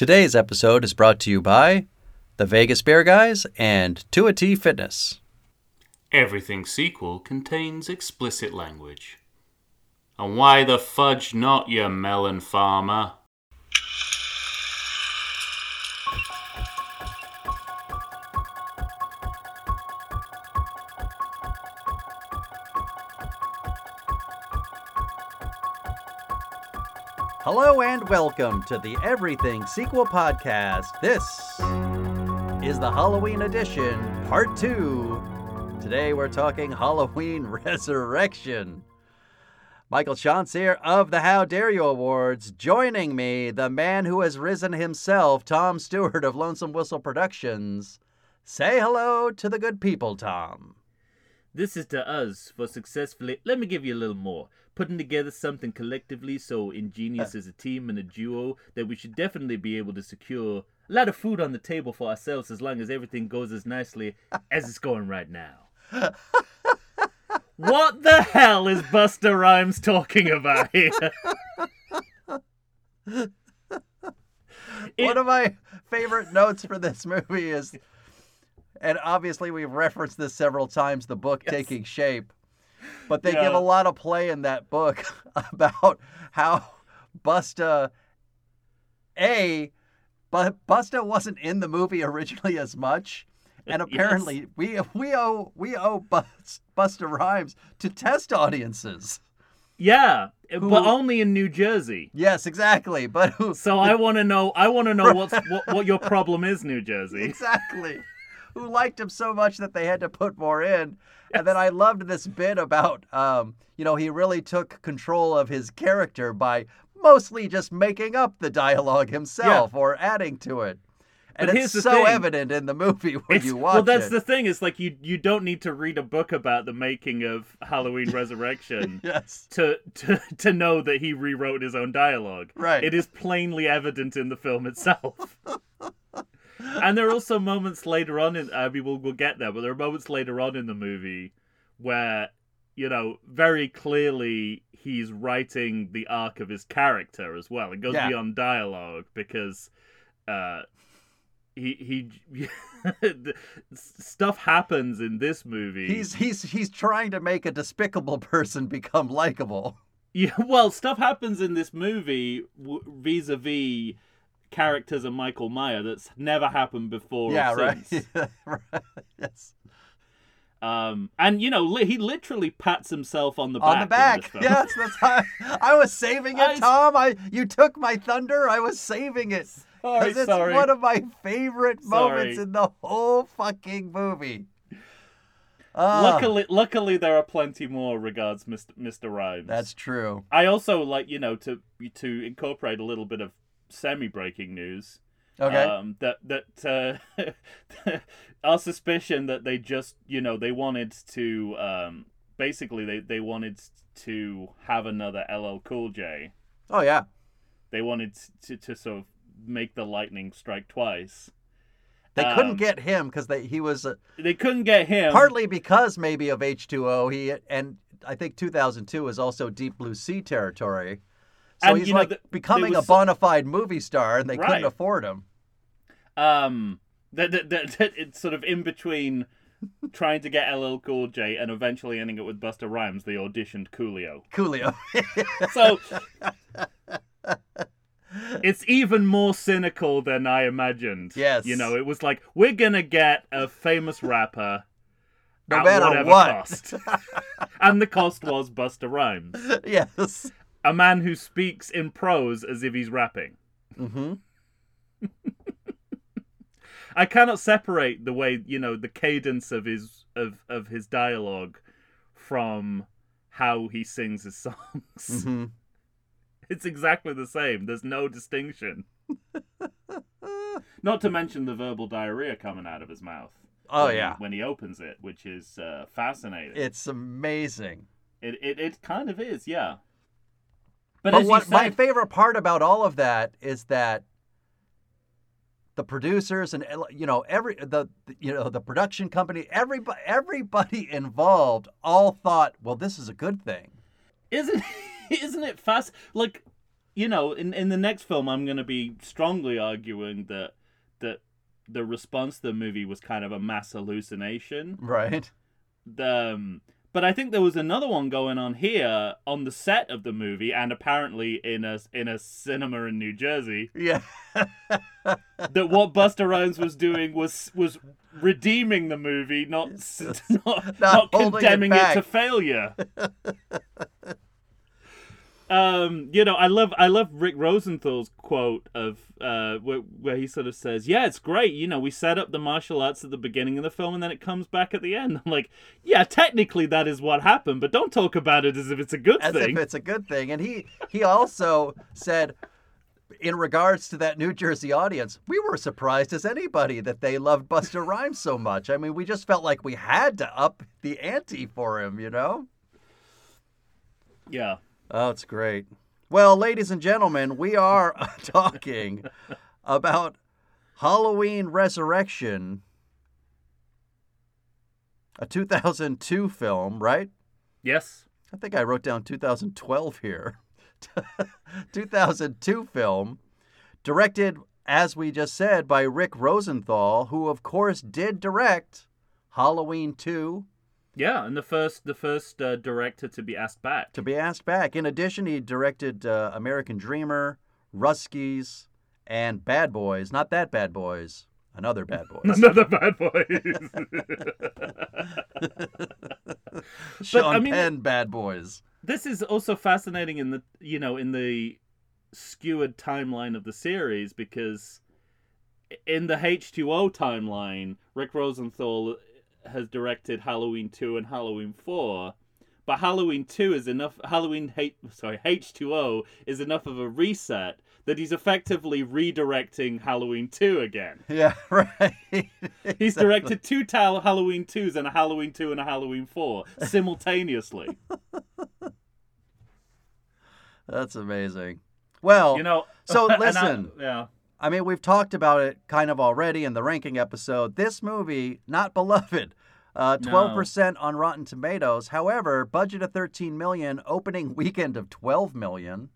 Today's episode is brought to you by the Vegas Bear Guys and 2T Fitness. Everything sequel contains explicit language. And why the fudge not, you melon farmer? Hello and welcome to the Everything Sequel Podcast. This is the Halloween edition, part two. Today we're talking Halloween Resurrection. Michael Chance here of the How Dare You Awards. Joining me, the man who has risen himself, Tom Stewart of Lonesome Whistle Productions. Say hello to the good people, Tom. This is to us for successfully. Let me give you a little more. Putting together something collectively so ingenious as a team and a duo that we should definitely be able to secure a lot of food on the table for ourselves as long as everything goes as nicely as it's going right now. what the hell is Busta Rhymes talking about here? One of my favorite notes for this movie is, and obviously we've referenced this several times, the book taking shape, but they give a lot of play in that book about how Busta, A, but Busta wasn't in the movie originally as much. Uh, and Yes. apparently, we we owe we owe Busta Rhymes to test audiences. Yeah, Who- but only in New Jersey. Yes, exactly. But who, So I want to know. I want to know what's what, what your problem is, New Jersey. exactly who liked him so much that they had to put more in and then i loved this bit about um, you know he really took control of his character by mostly just making up the dialogue himself or adding to it and But it's so thing. evident in the movie when It's- you watch it. well, that's it the thing. It's like you you don't need to read a book about the making of Halloween Resurrection yes to to to know that he rewrote his own dialogue. Right. It is plainly evident in the film itself. And there are also moments later on in I mean we'll we'll get there, but there are moments later on in the movie where you know very clearly he's writing the arc of his character as well. It goes Yeah. beyond dialogue because uh he he stuff happens in this movie. he's he's he's trying to make a despicable person become likable Yeah, well, stuff happens in this movie vis-a-vis characters and Michael Meyer that's never happened before. or yeah right yes Um, and you know, li- he literally pats himself on the back. on the back. Yes, that's how I was saving it, I- Tom. I you took my thunder. I was saving it Sorry, because it's sorry. one of my favorite moments Sorry. in the whole fucking movie. Ah, Luckily, luckily, there are plenty more regards Mr. Mr. Rhymes. that's true. I also like you know to to incorporate a little bit of semi-breaking news. Okay. Um, that that uh, our suspicion that they just you know they wanted to um, basically they they wanted to have another LL Cool J. oh yeah. They wanted to to sort of make the lightning strike twice. They couldn't Um, get him because they he was uh, They couldn't get him. partly because maybe of H two O. He and I think 2002 is also Deep Blue Sea territory. So And, he's you know, like th- there becoming a bona fide movie star, and they couldn't afford him. um that, that, that, that it's sort of in between trying to get LL Cool J and eventually ending up with Busta Rhymes. They auditioned Coolio. Coolio. So it's even more cynical than I imagined. Yes. You know, it was like we're gonna get a famous rapper No at matter whatever what. cost. and the cost was Busta Rhymes, yes. A man who speaks in prose as if he's rapping. Mm-hmm. I cannot separate the way you know the cadence of his of of his dialogue from how he sings his songs. Mm-hmm. It's exactly the same. There's no distinction. Not to mention the verbal diarrhea coming out of his mouth. Oh when yeah, when he opens it, which is uh, fascinating. it's amazing. It, it it kind of is, yeah. But, But, what you my favorite part about all of that is that the producers and you know every the you know the production company everybody everybody involved all thought well this is a good thing isn't isn't it fast? Like you know, in in the next film, I'm going to be strongly arguing that that the response to the movie was kind of a mass hallucination. Right. The, um, but I think there was another one going on here on the set of the movie, and apparently in a in a cinema in New Jersey. Yeah. that what Busta Rhymes was doing was was redeeming the movie, not not, Not not, holding it condemning it, to failure. um, you know, I love I love Rick Rosenthal's quote of uh where, where he sort of says, "Yeah, it's great. You know, we set up the martial arts at the beginning of the film, and then it comes back at the end." I'm like, "Yeah, technically that is what happened, but don't talk about it as if it's a good As thing." As if it's a good thing. And he he also said in regards to that New Jersey audience, we were surprised as anybody that they loved Busta Rhymes so much. I mean, we just felt like we had to up the ante for him, you know? Yeah. Oh, it's great. Well, ladies and gentlemen, we are talking about Halloween Resurrection, a 2002 film, right? Yes. I think I wrote down 2012 here. 2002 film, directed, as we just said, by Rick Rosenthal, who, of course, did direct Halloween 2 Yeah, and the first the first uh, director to be asked back. to be asked back. In addition, he directed uh, American Dreamer, Russkies, and Bad Boys. Not that Bad Boys, another Bad Boys. Another bad boy. Sean I mean- Penn Bad Boys. this is also fascinating in the you know in the skewered timeline of the series because in the H2O timeline, Rick Rosenthal has directed Halloween 2 and Halloween 4. But Halloween 2 is enough Halloween H, sorry, H2O is enough of a reset that he's effectively redirecting Halloween 2 again. Yeah, right. He's directed two ta- Halloween 2s and a Halloween 2 and a Halloween 4 simultaneously. That's amazing. Well, You know, So, and I- listen. yeah. I mean, we've talked about it kind of already in the ranking episode. This movie, not beloved. Uh, No. 12% on Rotten Tomatoes. However, budget of 13 million, opening weekend of 12 million,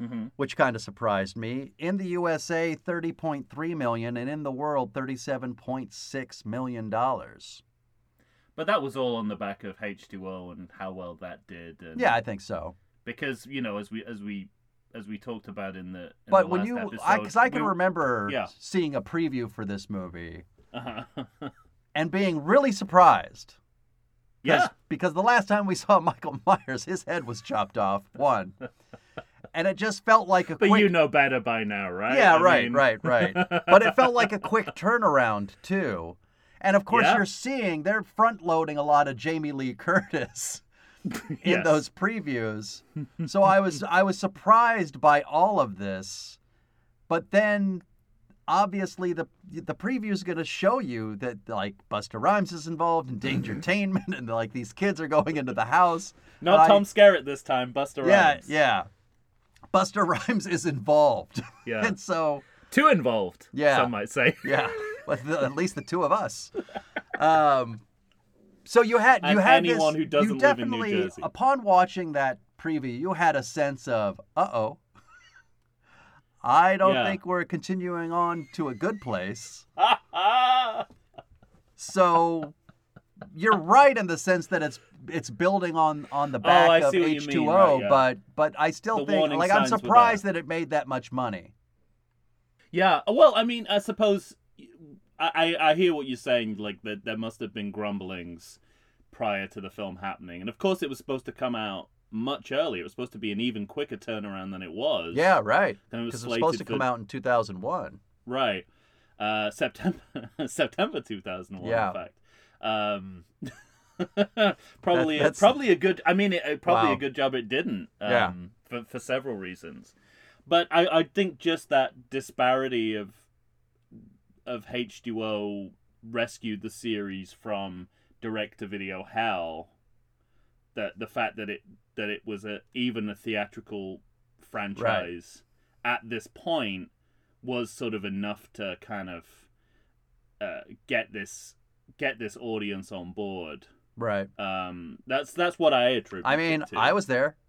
Mhm. which kind of surprised me. In the USA, 30.3 million, and in the world, 37.6 million dollars. But that was all on the back of H2O and how well that did. And Yeah, I think so. because you know, as we as we as we talked about in the. In But the when you, episode, I, because I can we- remember Yeah. seeing a preview for this movie Uh-huh. and being really surprised. yeah, Because the last time we saw Michael Myers, his head was chopped off. One. And it just felt like a but quick. you know better by now, right? yeah, I right, mean- right, right. But it felt like a quick turnaround too. And of course, Yeah. you're seeing they're front loading a lot of Jamie Lee Curtis in Yes. those previews. So I was I was surprised by all of this, but then obviously the the preview is going to show you that like Busta Rhymes is involved in Dangertainment and like these kids are going into the house. Not I- Tom Skerritt this time, Busta Yeah, Rhymes. yeah. Busta Rhymes is involved. Yeah. and so Too involved. Yeah. some might say. yeah, at least the two of us. Um, so you had you And had anyone this, who doesn't you live in New definitely, Jersey. Upon watching that preview, you had a sense of, uh oh. I don't Yeah. think we're continuing on to a good place. So you're right in the sense that it's it's building on on the back Oh, of see what you H2O, mean, right, yeah. but but I still The think like I'm surprised that it made that much money. Yeah, well, I mean, I suppose I, I, hear what you're saying. Like that, there must have been grumblings prior to the film happening, and of course, it was supposed to come out much earlier. It was supposed to be an even quicker turnaround than it was. Yeah, right. and it was Because it was supposed to for come out in 2001. right uh, September September 2001. Yeah. In fact. Um, probably, that's- probably a good. I mean, it, it- probably Wow. a good job it didn't. Um, Yeah. For for several reasons, but I I think just that disparity of of H2O rescued the series from direct to video hell. That the fact that it that it was a even a theatrical franchise at this point was sort of enough to kind of uh, get this get this audience on board. Right. Um, that's that's what I attribute. I mean. I was there.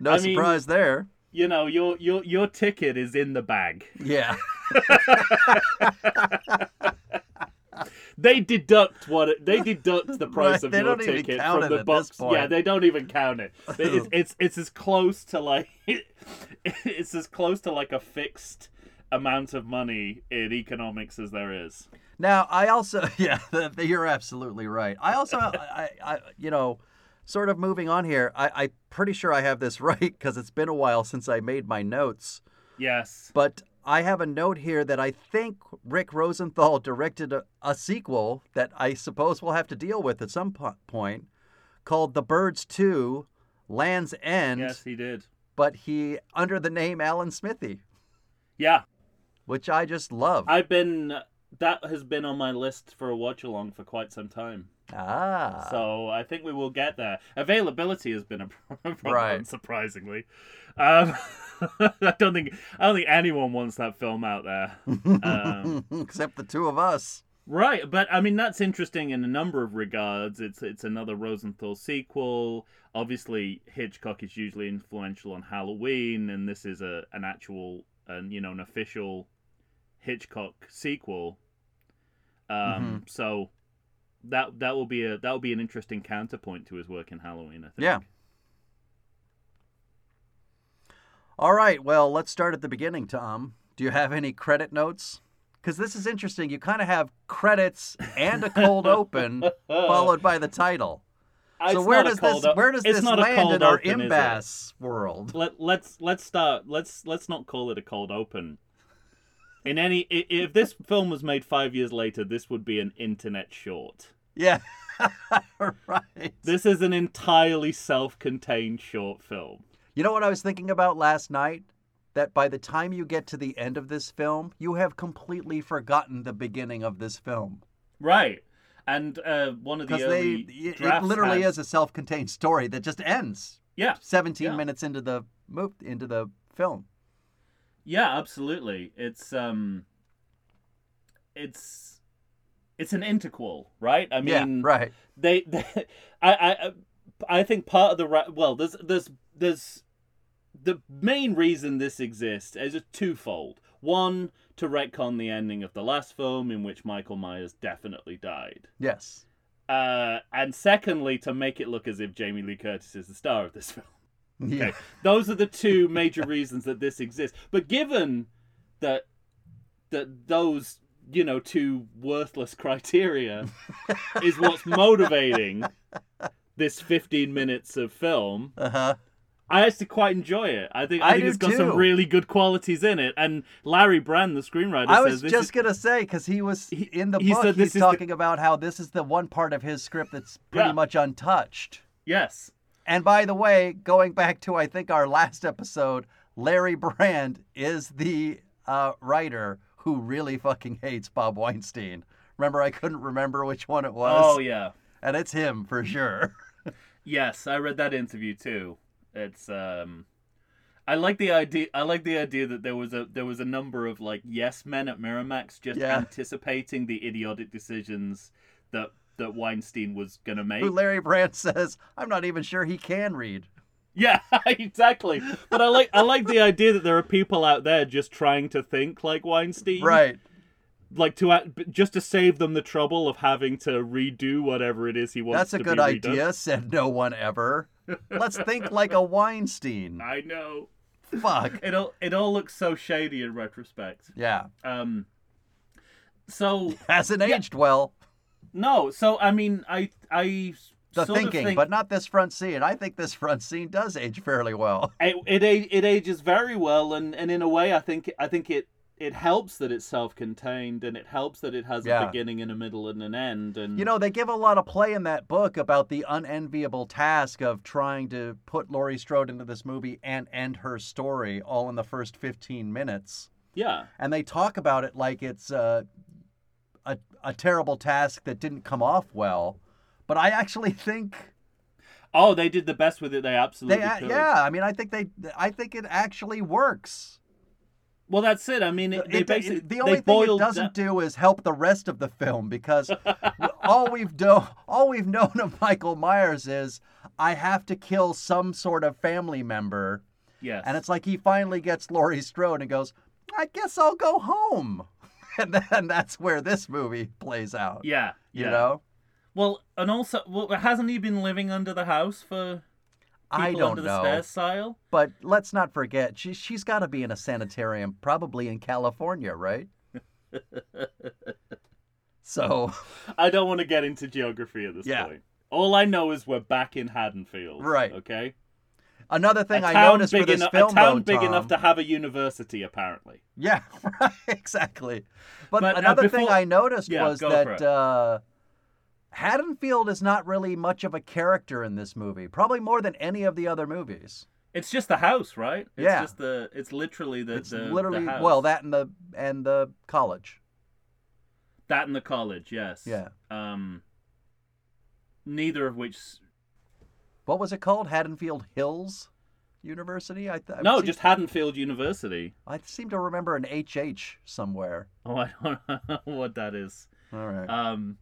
No I mean- surprise there. You know, your your your ticket is in the bag. Yeah. They deduct what it, they deduct the price Right, of your ticket from the box. Yeah, they don't even count it. It's, it's it's as close to like it's as close to like a fixed amount of money in economics as there is. Now, I also, yeah, th- th- you're absolutely right. I also, I, I, you know, sort of moving on here, I, I'm pretty sure I have this right because it's been a while since I made my notes. Yes. But I have a note here that I think Rick Rosenthal directed a, a sequel that I suppose we'll have to deal with at some po- point called The Birds 2 Land's End, Yes, he did. but he under the name Alan Smithee, Yeah, which I just love. I've been that has been on my list for a watch along for quite some time. Ah. So I think we will get there. Availability has been a problem, Right. surprisingly. Um, I don't think I don't think anyone wants that film out there. Um, Except the two of us. right, but I mean that's interesting in a number of regards. It's it's another Rosenthal sequel. Obviously, Hitchcock is usually influential on Halloween, and this is a an actual and you know an official Hitchcock sequel. Um, so that that will be a that will be an interesting counterpoint to his work in Halloween. I think. Yeah. All right, well, let's start at the beginning, Tom. Do you have any credit notes? Because this is interesting. You kind of have credits and a cold open followed by the title. Ah, it's so where does this o- where does it's this land in our open, is impasse world? Let let's let's start. Let's let's not call it a cold open. In any, if this film was made five years later, this would be an internet short. Yeah. right. This is an entirely self-contained short film. You know what I was thinking about last night? That by the time you get to the end of this film, you have completely forgotten the beginning of this film. Right. And uh, one of the Because they it, it literally had- is a self-contained story that just ends Yeah, 17 Yeah. minutes into the move into the film. Yeah, absolutely. It's um, it's it's an interquel, right? I mean, yeah, right. they, they I, I I think part of the well there's there's there's the main reason this exists is a twofold one to retcon the ending of the last film in which Michael Myers definitely died Yes. uh, and secondly to make it look as if Jamie Lee Curtis is the star of this film Yeah. Those are the two major reasons that this exists. But given that that those, you know, two worthless criteria is what's motivating this 15 minutes of film, Uh-huh. I actually quite enjoy it. I think I, I think it's got too. some really good qualities in it. And Larry Brand, the screenwriter, I was just is, gonna say because he was He- in the he book. said he's is the- talking about how this is the one part of his script that's pretty Yeah. much untouched. yes. And by the way, going back to I think our last episode, Larry Brand is the uh, writer who really fucking hates Bob Weinstein. Remember, I couldn't remember which one it was, Oh yeah. and it's him for sure. Yes, I read that interview too. It's um I like the idea I like the idea that there was a there was a number of like yes men at Miramax just Yeah. anticipating the idiotic decisions that that Weinstein was going to make. Who Larry Brand says, "I'm not even sure he can read." Yeah, exactly. But I like I like the idea that there are people out there just trying to think like Weinstein. Right. Like to act, just to save them the trouble of having to redo whatever it is he wants That's a good idea," said no one ever. Let's think like a Weinstein. I know. Fuck. It all it all looks so shady in retrospect. Yeah. Um. So Hasn't aged well. No, so I mean, I I The thinking, think but not this front scene. I think this front scene does age fairly well. it, it it ages very well, and and in a way, I think I think it it helps that it's self-contained, and it helps that it has Yeah. a beginning and a middle and an end, and You know, they give a lot of play in that book about the unenviable task of trying to put Laurie Strode into this movie and end her story all in the first 15 minutes. yeah, And they talk about it like it's uh, a, terrible task that didn't come off well. But I actually think oh, they did the best with it they absolutely they, could. yeah, I mean, I think they, I think it actually works. Well, that's it. I mean, it, they It- basically the only thing it doesn't down- do is help the rest of the film because all we've do- all we've known of Michael Myers is I have to kill some sort of family member, Yes. and it's like he finally gets Laurie Strode and goes, "I guess I'll go home," and then that's where this movie plays out. yeah. You yeah. know, Well, and also, well, hasn't he been living under the house for I don't under the know, stairs style? but let's not forget she she's got to be in a sanitarium, probably in California, right? so I don't want to get into geography at this Yeah. point. All I know is we're back in Haddonfield. Right. Okay. Another thing I noticed for this enough, film, a town though, big enough to have a university, apparently. Yeah, right, exactly. But, But, uh, another thing I noticed Yeah, was that uh, Haddonfield is not really much of a character in this movie. Probably more than any of the other movies. It's just the house, right? It's Yeah. just the. It's literally the. it's the, the literally house. well that and the and the college. that and the college. Yes. Yeah. Um. Neither of which. What was it called? Haddonfield Hills University. I th- No, just Haddonfield University. I seem to remember an HH somewhere. Oh, I don't know what that is. All right. Um,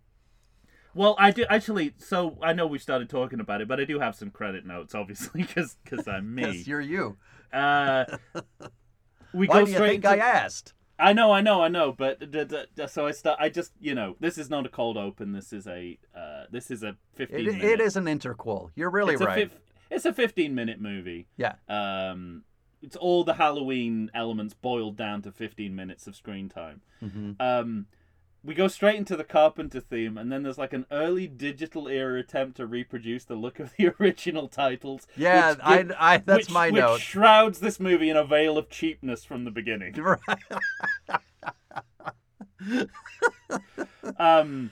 well, I do actually. So I know we started talking about it, but I do have some credit notes, obviously, because I'm me. Yes, you're you. Uh, we Why go do you straight. think to- I asked? I know, I know, I know, but d- d- d- so I start. I just, you know, this is not a cold open. This is a, uh, this is a fifteen. it minute, is an interquel. You're really it's right. A fif- it's a fifteen minute movie. Yeah. Um, it's all the Halloween elements boiled down to fifteen minutes of screen time. hmm Um, we go straight into the Carpenter theme, and then there's like an early digital era attempt to reproduce the look of the original titles. Yeah, which I, I, that's which, my which note. shrouds this movie in a veil of cheapness from the beginning. Right. Um,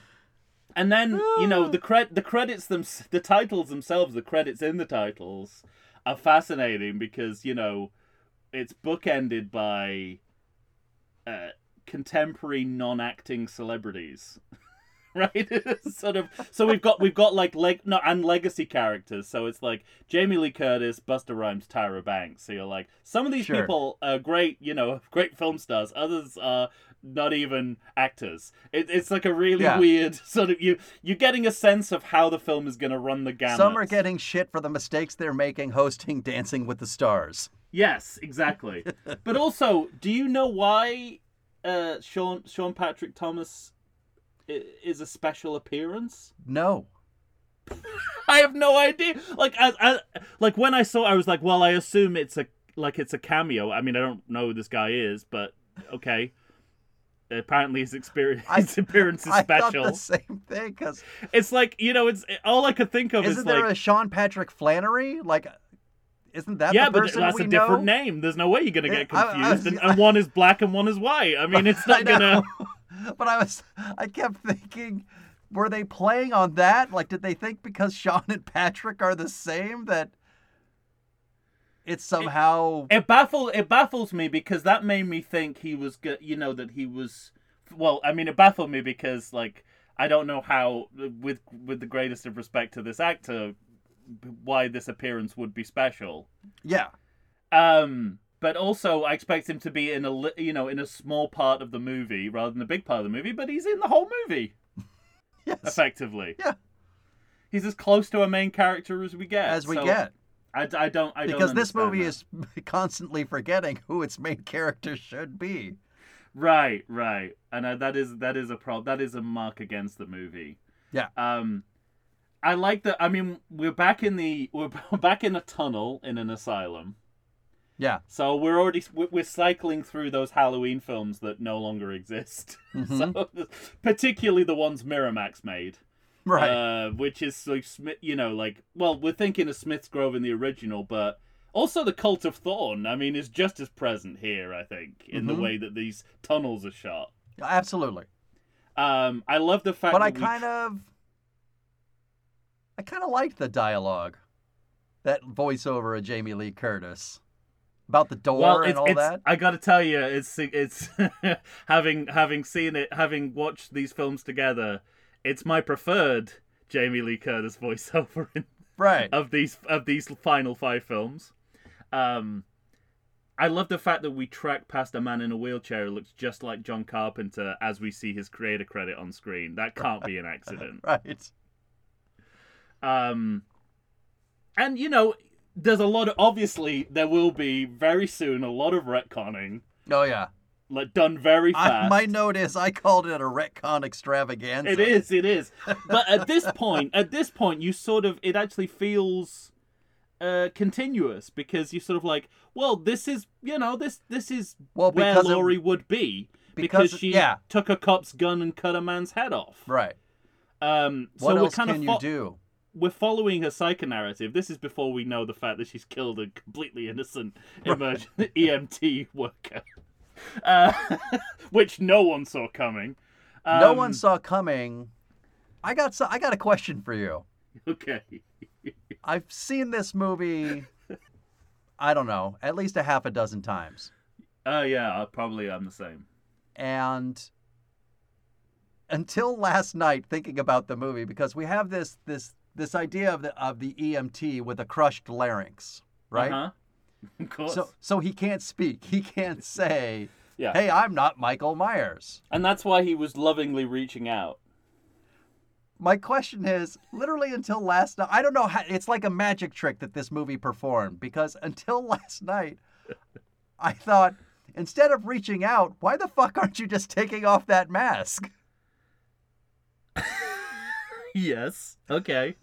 and then you know the cred the credits them the titles themselves, the credits in the titles are fascinating because you know it's bookended by uh, contemporary non-acting celebrities. right sort of so we've got we've got like leg no and legacy characters so it's like jamie lee curtis busta rhymes tyra banks so you're like some of these Sure. people are great you know great film stars others are not even actors it, it's like a really Yeah. weird sort of you you're getting a sense of how the film is going to run the gamut Some are getting shit for the mistakes they're making hosting Dancing with the Stars. yes exactly but also do you know why uh sean sean patrick thomas is a special appearance No. I have no idea. Like, as, as, like when I saw, it, I was like, well, I assume it's a like it's a cameo. I mean, I don't know who this guy is, but okay. Apparently, his experience, I- his appearance is I special. thought the same thing because It's like you know, it's all I could think of isn't is there like, a Sean Patrick Flanery? Like, isn't that yeah, the but that's we a different know? name. There's no way you're gonna get I- I confused, was- and, and one is black and one is white. I mean, it's not gonna. but I was, I kept thinking, were they playing on that? Like, did they think because Sean and Patrick are the same that it's somehow? It baffles it baffles me because that made me think he was good. you know that he was well I mean it baffled me because like I don't know how with with the greatest of respect to this actor why this appearance would be special yeah, um but also I expect him to be in a you know in a small part of the movie rather than a big part of the movie but he's in the whole movie yes, effectively Yeah. he's as close to a main character as we get as we So get. I, I don't I don't Because this movie that. is constantly forgetting who its main character should be. Right, right, and uh, that is that is a problem. That is a mark against the movie. Yeah. Um, I like that. I mean, we're back in the we're back in a tunnel in an asylum. Yeah. So we're already we're cycling through those Halloween films that no longer exist. Mhm. so, particularly the ones Miramax made, Right. uh, which is like Smith. You know, like well, we're thinking of Smith's Grove in the original, but also the Cult of Thorn. I mean, is just as present here. I think in the Mhm. way that these tunnels are shot. Absolutely. Um, I love the fact But I we- kind of, I kind of liked the dialogue, that voiceover of Jamie Lee Curtis about the door well, and all that. I gotta tell you, it's it's having having seen it, having watched these films together, it's my preferred Jamie Lee Curtis voiceover in, Right. of these of these final five films. Um, I love the fact that we track past a man in a wheelchair who looks just like John Carpenter as we see his creator credit on screen. That can't be an accident. Right. Um, and you know, there's a lot of obviously there will be very soon a lot of retconning, Oh yeah. like done very I, fast. my note is I called it a retcon extravaganza. It is, it is. But at this point, at this point, you sort of it actually feels uh continuous because you sort of like, well, this is you know this this is Well, where because it- Laurie would be because, because- she yeah. took a cop's gun and cut a man's head off. Right. Um, What so we're else kind can of you do? We're following her psychonarrative. This is before we know the fact that she's killed a completely innocent emergent EMT worker, uh, which no one saw coming. no Um, one saw coming. I got so, I got a question for you. Okay. I've seen this movie I don't know, at least a half a dozen times. Oh yeah, probably I'm the same. and until last night thinking about the movie because we have this this this idea of the of the EMT with a crushed larynx, right? Uh-huh. Of course. So so he can't speak. He can't say, yeah. "Hey, I'm not Michael Myers." And that's why he was lovingly reaching out. My question is, literally until last night, I don't know how it's like a magic trick that this movie performed because until last night I thought instead of reaching out, why the fuck aren't you just taking off that mask? Yes. Okay.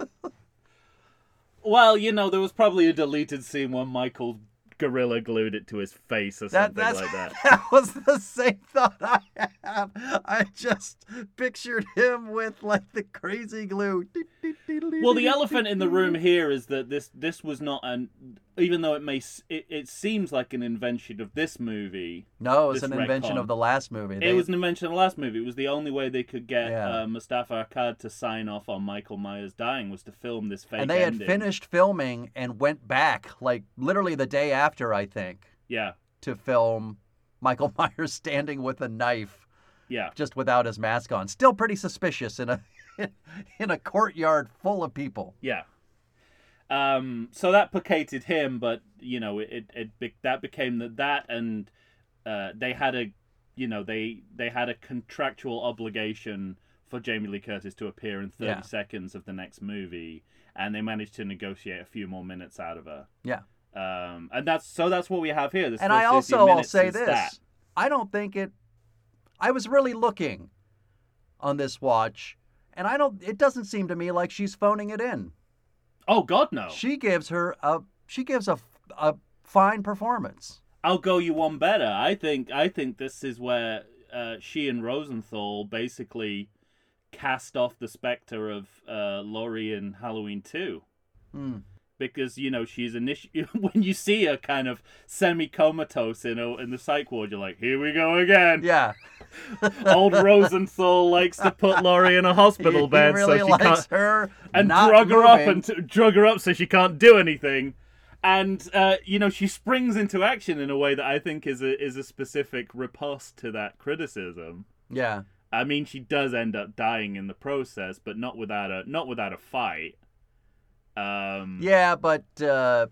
well, you know, there was probably a deleted scene where Michael gorilla glued it to his face or something that's like that. that was the same thought I had. I just pictured him with like the crazy glue. Well, the elephant in the room here is that this this was not an even though it may it, it seems like an invention of this movie. No, it was an invention of the last movie. It was an invention of the last movie. It was the only way they could get Yeah. uh, Moustapha Akkad to sign off on Michael Myers dying was to film this fake and they had finished filming and went back like literally the day after, I think, Yeah, to film Michael Myers standing with a knife yeah. just without his mask on. Still pretty suspicious in a in a courtyard full of people. Yeah. Um, so that placated him, but you know, it it, it that became the, that, and uh, they had a, you know, they they had a contractual obligation for Jamie Lee Curtis to appear in thirty Yeah. seconds of the next movie, and they managed to negotiate a few more minutes out of her. Yeah. Um, and that's so that's what we have here. This and I 50 also will say this: that. I don't think it. I was really looking on this watch, and I don't. It doesn't seem to me like she's phoning it in. Oh God, no! She gives her a. She gives a a fine performance. I'll go you one better. I think I think this is where uh, she and Rosenthal basically cast off the specter of uh, Laurie in Halloween Two. Hmm. Because you know she's initi- when you see her kind of semi comatose in a, in the psych ward, you're like, here we go again. Yeah, Old Rosenthal likes to put Laurie in a hospital he bed really so she can't her and drug her up and t- drug her up so she can't do anything. And uh, you know she springs into action in a way that I think is a is a specific riposte to that criticism. yeah, I mean, she does end up dying in the process, but not without a not without a fight. Um, yeah, but uh,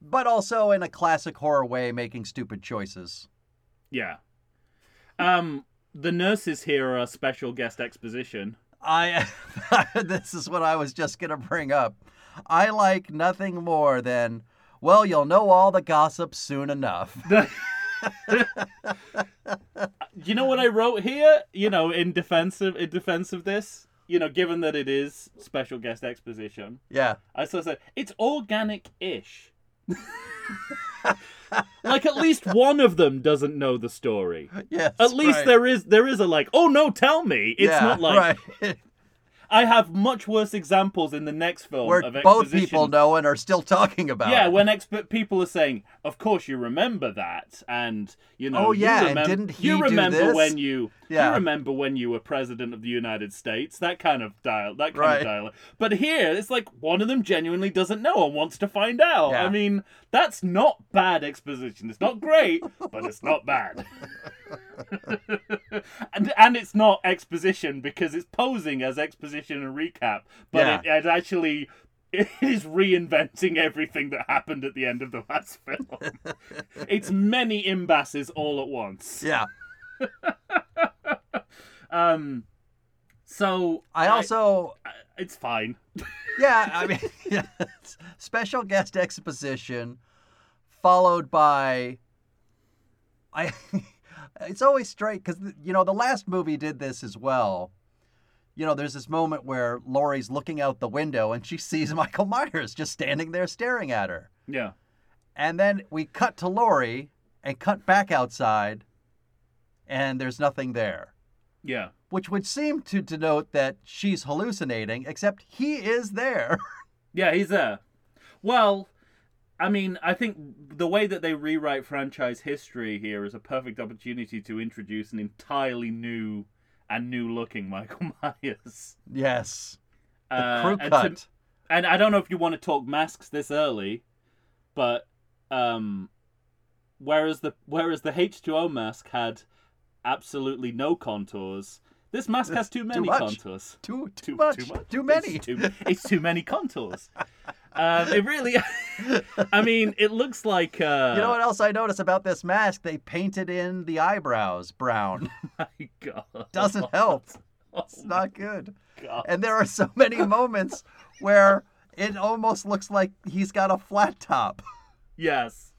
but also in a classic horror way, making stupid choices. yeah. Um, the nurses here are a special guest exposition. I this is what I was just gonna bring up. I like nothing more than well, you'll know all the gossip soon enough. you know what I wrote here? You know, in defense of in defense of this, you know, given that it is special guest exposition, Yeah, I said it's organic-ish. like at least one of them doesn't know the story. yes. At least right. there is there is a like, oh no, tell me. It's yeah, not like right. I have much worse examples in the next film where of both people know and are still talking about. Yeah, it. when expert people are saying, "Of course you remember that," and you know, Oh, you yeah, and didn't he you do remember this? when you Yeah. you remember when you were president of the United States? That kind of dial, that kind Right. of dialogue. But here, it's like one of them genuinely doesn't know and wants to find out. Yeah. I mean, that's not bad exposition. It's not great, but it's not bad. and and it's not exposition because it's posing as exposition and recap, but Yeah. it, it actually it is reinventing everything that happened at the end of the last film. it's many imbasses all at once. Yeah. Um, so I also I- it's fine. yeah, I mean, yeah, special guest exposition followed by I it's always straight cuz you know the last movie did this as well. You know, there's this moment where Laurie's looking out the window and she sees Michael Myers just standing there staring at her. Yeah. And then we cut to Laurie and cut back outside and there's nothing there, Yeah. which would seem to denote that she's hallucinating except he is there. Yeah, he's there. Well, I mean, I think the way that they rewrite franchise history here is a perfect opportunity to introduce an entirely new and new looking Michael Myers. yes. The Uh, crew and cut. to- and I don't know if you want to talk masks this early, but um, whereas the whereas the H2O mask had absolutely no contours, this mask has too Too many much. contours. Too too, Too much. Too, much. Too many. It's too, it's too many contours. um, it really. I mean, it looks like. Uh, You know what else I noticed about this mask? They painted in the eyebrows brown. My God. Doesn't help. Oh It's not good. God. And there are so many moments where it almost looks like he's got a flat top. Yes.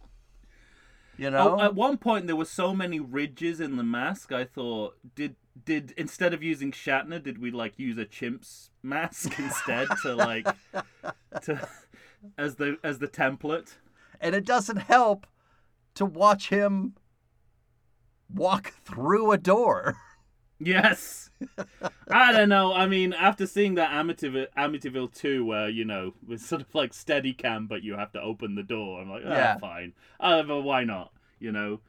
You know? Oh, at one point there were so many ridges in the mask. I thought, did did instead of using Shatner, did we like use a chimp's mask instead to like to as the as the template? and it doesn't help to watch him walk through a door. Yes. I don't know. I mean, after seeing that Amityville, Amityville 2, where, you know, it's sort of like steady cam, but you have to open the door, I'm like, ah, Yeah. fine. Uh, but why not? You know?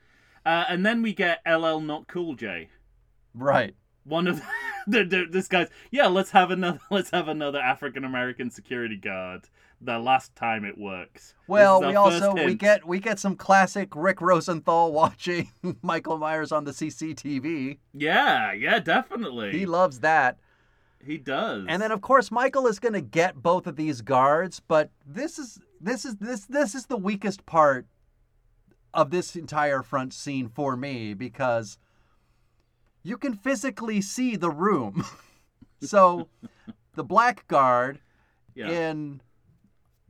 Uh, and then we get LL Not Cool J. Right. One of the, the, this guy's, yeah, let's have another, let's have another African American security guard. The last time it works. Well, we also we get we get some classic Rick Rosenthal watching Michael Myers on the CCTV. Yeah, yeah, definitely. He loves that. he does. And then of course Michael is going to get both of these guards, but this is this is this this is the weakest part of this entire front scene for me because you can physically see the room. so the black guard yeah. in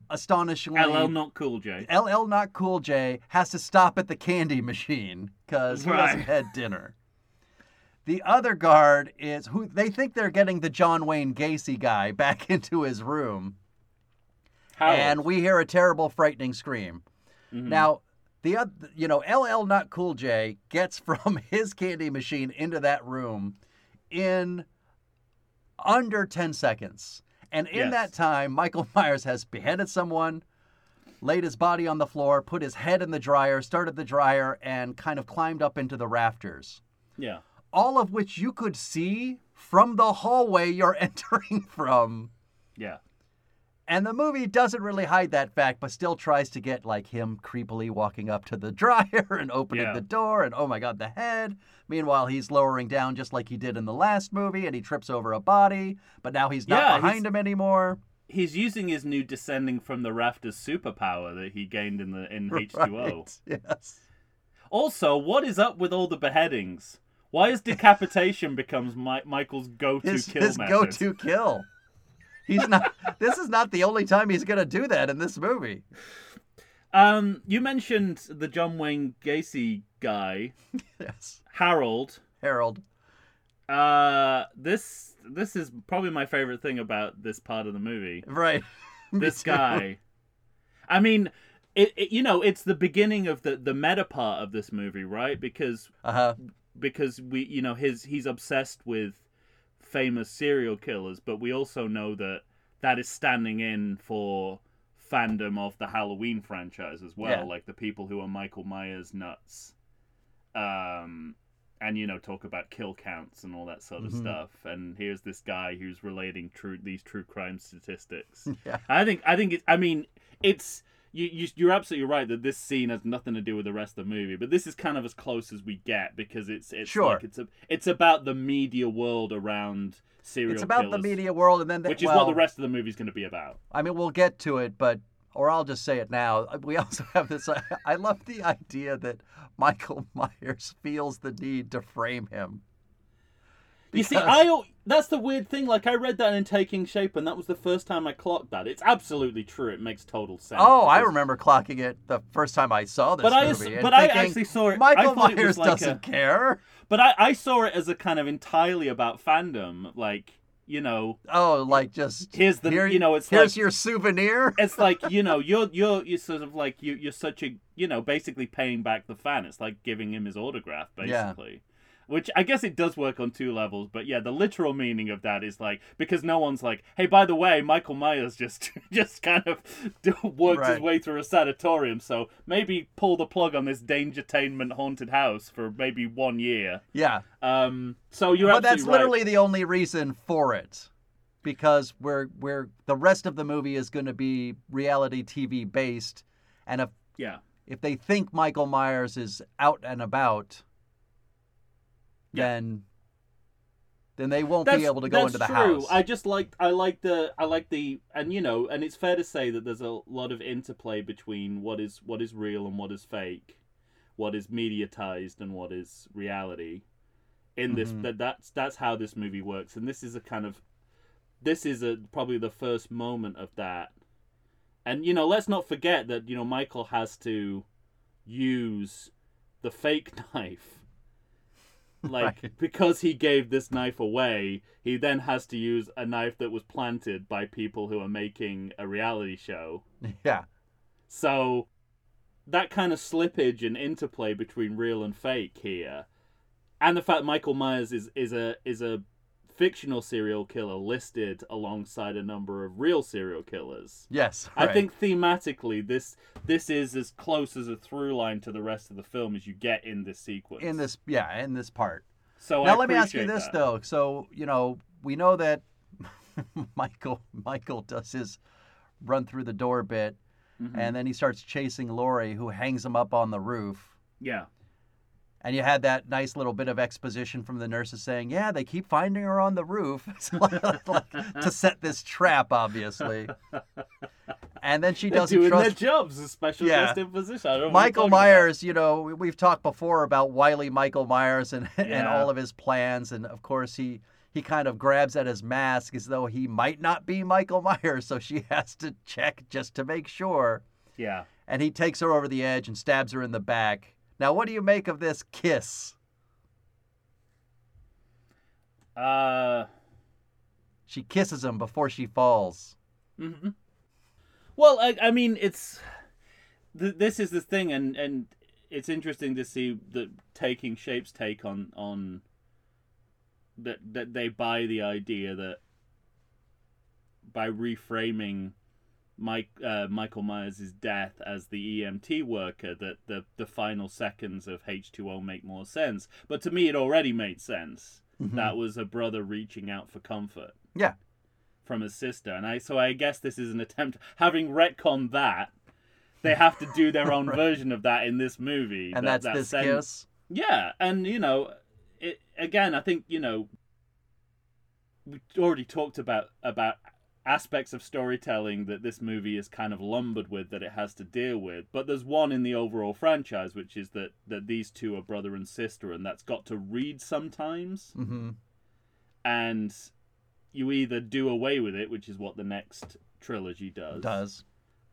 astonishingly LL Not Cool J. LL Not Cool J has to stop at the candy machine because he hasn't had dinner. The other guard is who they think they're getting the John Wayne Gacy guy back into his room, Harold. and we hear a terrible, frightening scream. Mhm. Now, the other, you know, LL Not Cool J gets from his candy machine into that room in under 10 seconds. And in Yes. that time, Michael Myers has beheaded someone, laid his body on the floor, put his head in the dryer, started the dryer, and kind of climbed up into the rafters. Yeah. All of which you could see from the hallway you're entering from. Yeah. And the movie doesn't really hide that fact, but still tries to get like him creepily walking up to the dryer and opening Yeah. the door, and oh my god, the head. Meanwhile, he's lowering down just like he did in the last movie, and he trips over a body, but now he's not Yeah, behind he's- him anymore. He's using his new descending from the rafters superpower that he gained in the in H2O. Right, Yes. Also, what is up with all the beheadings? Why is decapitation becomes Mi- Michael's go-to His, kill his method? go-to kill. He's not. this is not the only time he's gonna do that in this movie. Um, you mentioned the John Wayne Gacy guy, Yes. Harold. Harold. Uh, this this is probably my favorite thing about this part of the movie. Right. This guy. I mean, it, it you know it's the beginning of the the meta part of this movie, right? Because Uh-huh. because we you know his he's obsessed with famous serial killers, but we also know that that is standing in for fandom of the Halloween franchise as well, Yeah. like the people who are Michael Myers nuts. Um and you know talk about kill counts and all that sort of Mhm. stuff and here's this guy who's relating true these true crime statistics Yeah. I think I think it. I mean, it's you, you you're absolutely right that this scene has nothing to do with the rest of the movie, but this is kind of as close as we get because it's it's Sure. like it's a, it's about the media world around serial It's about killers, the media world, and then the, which is well, what the rest of the movie's going to be about. I mean, we'll get to it, but or I'll just say it now. We also have this. I love the idea that Michael Myers feels the need to frame him. You see, I that's the weird thing. Like I read that in Taking Shape, and that was the first time I clocked that. It's absolutely true. It makes total sense. Oh, I remember clocking it the first time I saw this But I, movie. but I actually saw it. I Michael it Myers was like doesn't a, care. But I, I saw it as a kind of entirely about fandom. Like you know, Oh, like just here's the here, you know, it's here's like your souvenir. it's like you know you're you're you're sort of like you you're such a you know basically paying back the fan. It's like giving him his autograph basically. Yeah. Which I guess it does work on two levels, but yeah, the literal meaning of that is like because no one's like, hey, by the way, Michael Myers just just kind of worked his way through a sanatorium, so maybe pull the plug on this Dangertainment haunted house for maybe one year. Yeah, Um, so you're but that's absolutely right. literally the only reason for it, because we're we're the rest of the movie is going to be reality TV based, and if yeah. if they think Michael Myers is out and about, Yeah. then then they won't that's, be able to go into the true. house. I just like I like the I like the and you know and it's fair to say that there's a lot of interplay between what is what is real and what is fake, what is mediatized and what is reality. In this Mhm. that that's that's how this movie works and this is a kind of this is a probably the first moment of that. And you know, let's not forget that you know Michael has to use the fake knife like Right. because he gave this knife away he then has to use a knife that was planted by people who are making a reality show yeah, so that kind of slippage and interplay between real and fake here and the fact michael myers is is a is a fictional serial killer listed alongside a number of real serial killers yes. I think thematically this this is as close as a through line to the rest of the film as you get in this sequence. in this yeah in this part. so now I let me ask you this that. though. So you know we know that Michael Michael does his run through the door bit, Mhm. and then he starts chasing Lori, who hangs him up on the roof. yeah, And you had that nice little bit of exposition from the nurses saying, "Yeah, they keep finding her on the roof like, to set this trap, obviously." And then she they're doesn't doing trust their jobs as special Yeah. guest imposition. Michael Myers, you know, we- we've talked before about wily Michael Myers and, and all of his plans, and of course he he kind of grabs at his mask as though he might not be Michael Myers, so she has to check just to make sure. Yeah, And he takes her over the edge and stabs her in the back. Now, what do you make of this kiss? uh, She kisses him before she falls. Mm-hmm. well, I, I mean, it's th- this is the thing, and and it's interesting to see the taking shapes take on on that that they buy the idea that by reframing Mike uh, Michael Myers' death as the EMT worker that the the final seconds of H2O make more sense. But to me it already made sense. That was a brother reaching out for comfort Yeah. from his sister. And I so I guess this is an attempt having retconned that they have to do their own version of that in this movie. And that- that's that this sen- kiss. yeah, and you know, it again. I think you know, we already talked about about aspects of storytelling that this movie is kind of lumbered with that it has to deal with. But there's one in the overall franchise, which is that that these two are brother and sister, and that's got to read sometimes. hmm And you either do away with it, which is what the next trilogy does, Does.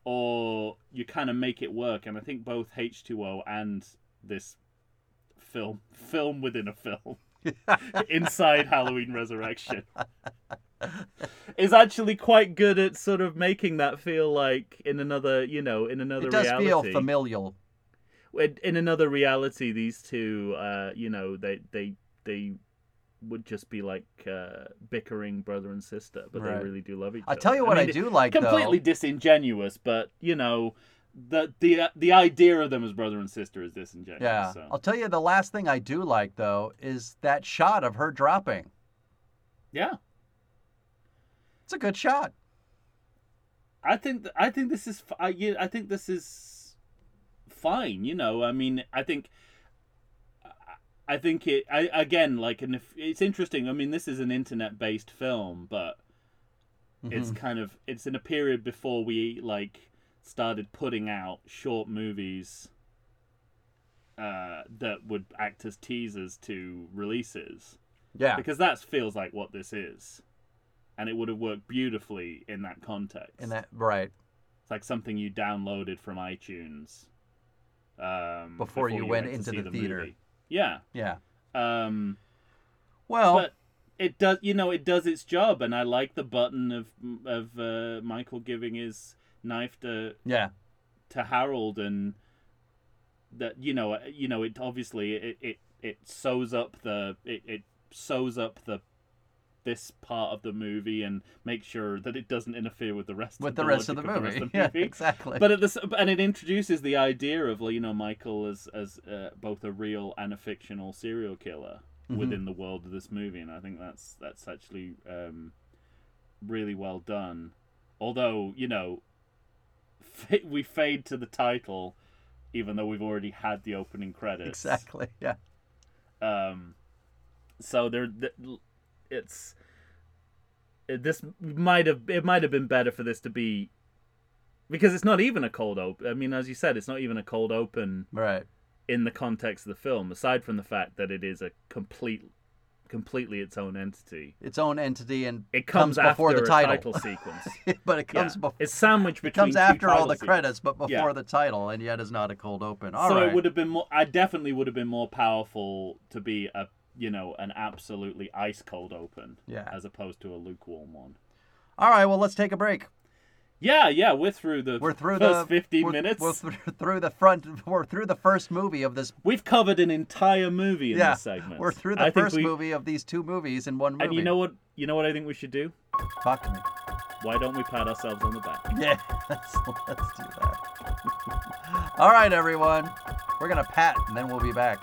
or you kind of make it work. And I think both H2O and this film, film within a film, inside Halloween Resurrection, is actually quite good at sort of making that feel like in another, you know, in another It does reality. feel familial. in in another reality, these two, uh, you know, they they they would just be like uh, bickering brother and sister, but Right. they really do love each other. I tell you what I, mean, do like completely though. disingenuous, but you know, the the the idea of them as brother and sister is disingenuous. Yeah. so. I'll tell you the last thing I do like though is that shot of her dropping. yeah. It's a good shot. I think th- I think this is I, yeah, I think this is fine. You know, I mean, I think I think it. I again like, and if it's interesting. I mean, this is an internet-based film, but it's Mhm. kind of it's in a period before we like started putting out short movies uh, that would act as teasers to releases yeah. because that feels like what this is, and it would have worked beautifully in that context. In that right It's like something you downloaded from iTunes um, Before you went to into see the theater. movie. Yeah, yeah. um, Well, but it does. You know, it does its job, and I like the button of of uh, Michael giving his knife to yeah. to Harold, and that you know, you know, it obviously it it, it sews up the it, it sews up the this part of the movie and make sure that it doesn't interfere with the rest With of the the rest of the movie. rest of Yeah, movie. exactly. But at the s- and it introduces the idea of you know Michael as as uh, both a real and a fictional serial killer Mhm. within the world of this movie, and I think that's that's actually um, really well done. Although you know, fa- we fade to the title, even though we've already had the opening credits. exactly. Yeah. Um, so there, th- it's it- this might have it might have been better for this to be because it's not even a cold open. I mean, as you said, it's not even a cold open Right. in the context of the film. Aside from the fact that it is a complete, completely its own entity. Its own entity and It comes, before after the title. title sequence. but it comes yeah. before. It's sandwiched It comes after all the sequences. credits, but before Yeah. the title, and yet is not a cold open. All so right. it would have been more. I definitely would have been more powerful to be a you know an absolutely ice cold open, Yeah. as opposed to a lukewarm one. All right. Well, let's take a break. Yeah, yeah, we're through the We're through first the 15 we're, minutes. We're through, the front. We're through the first movie of this. We've covered an entire movie in yeah. this segment. We're through the think first we- movie of these two movies in one movie. And you know what? You know what I think we should do? Talk to me. Why don't we pat ourselves on the back? Yeah. Let's, let's do that. all right, everyone. We're gonna pat, and then we'll be back.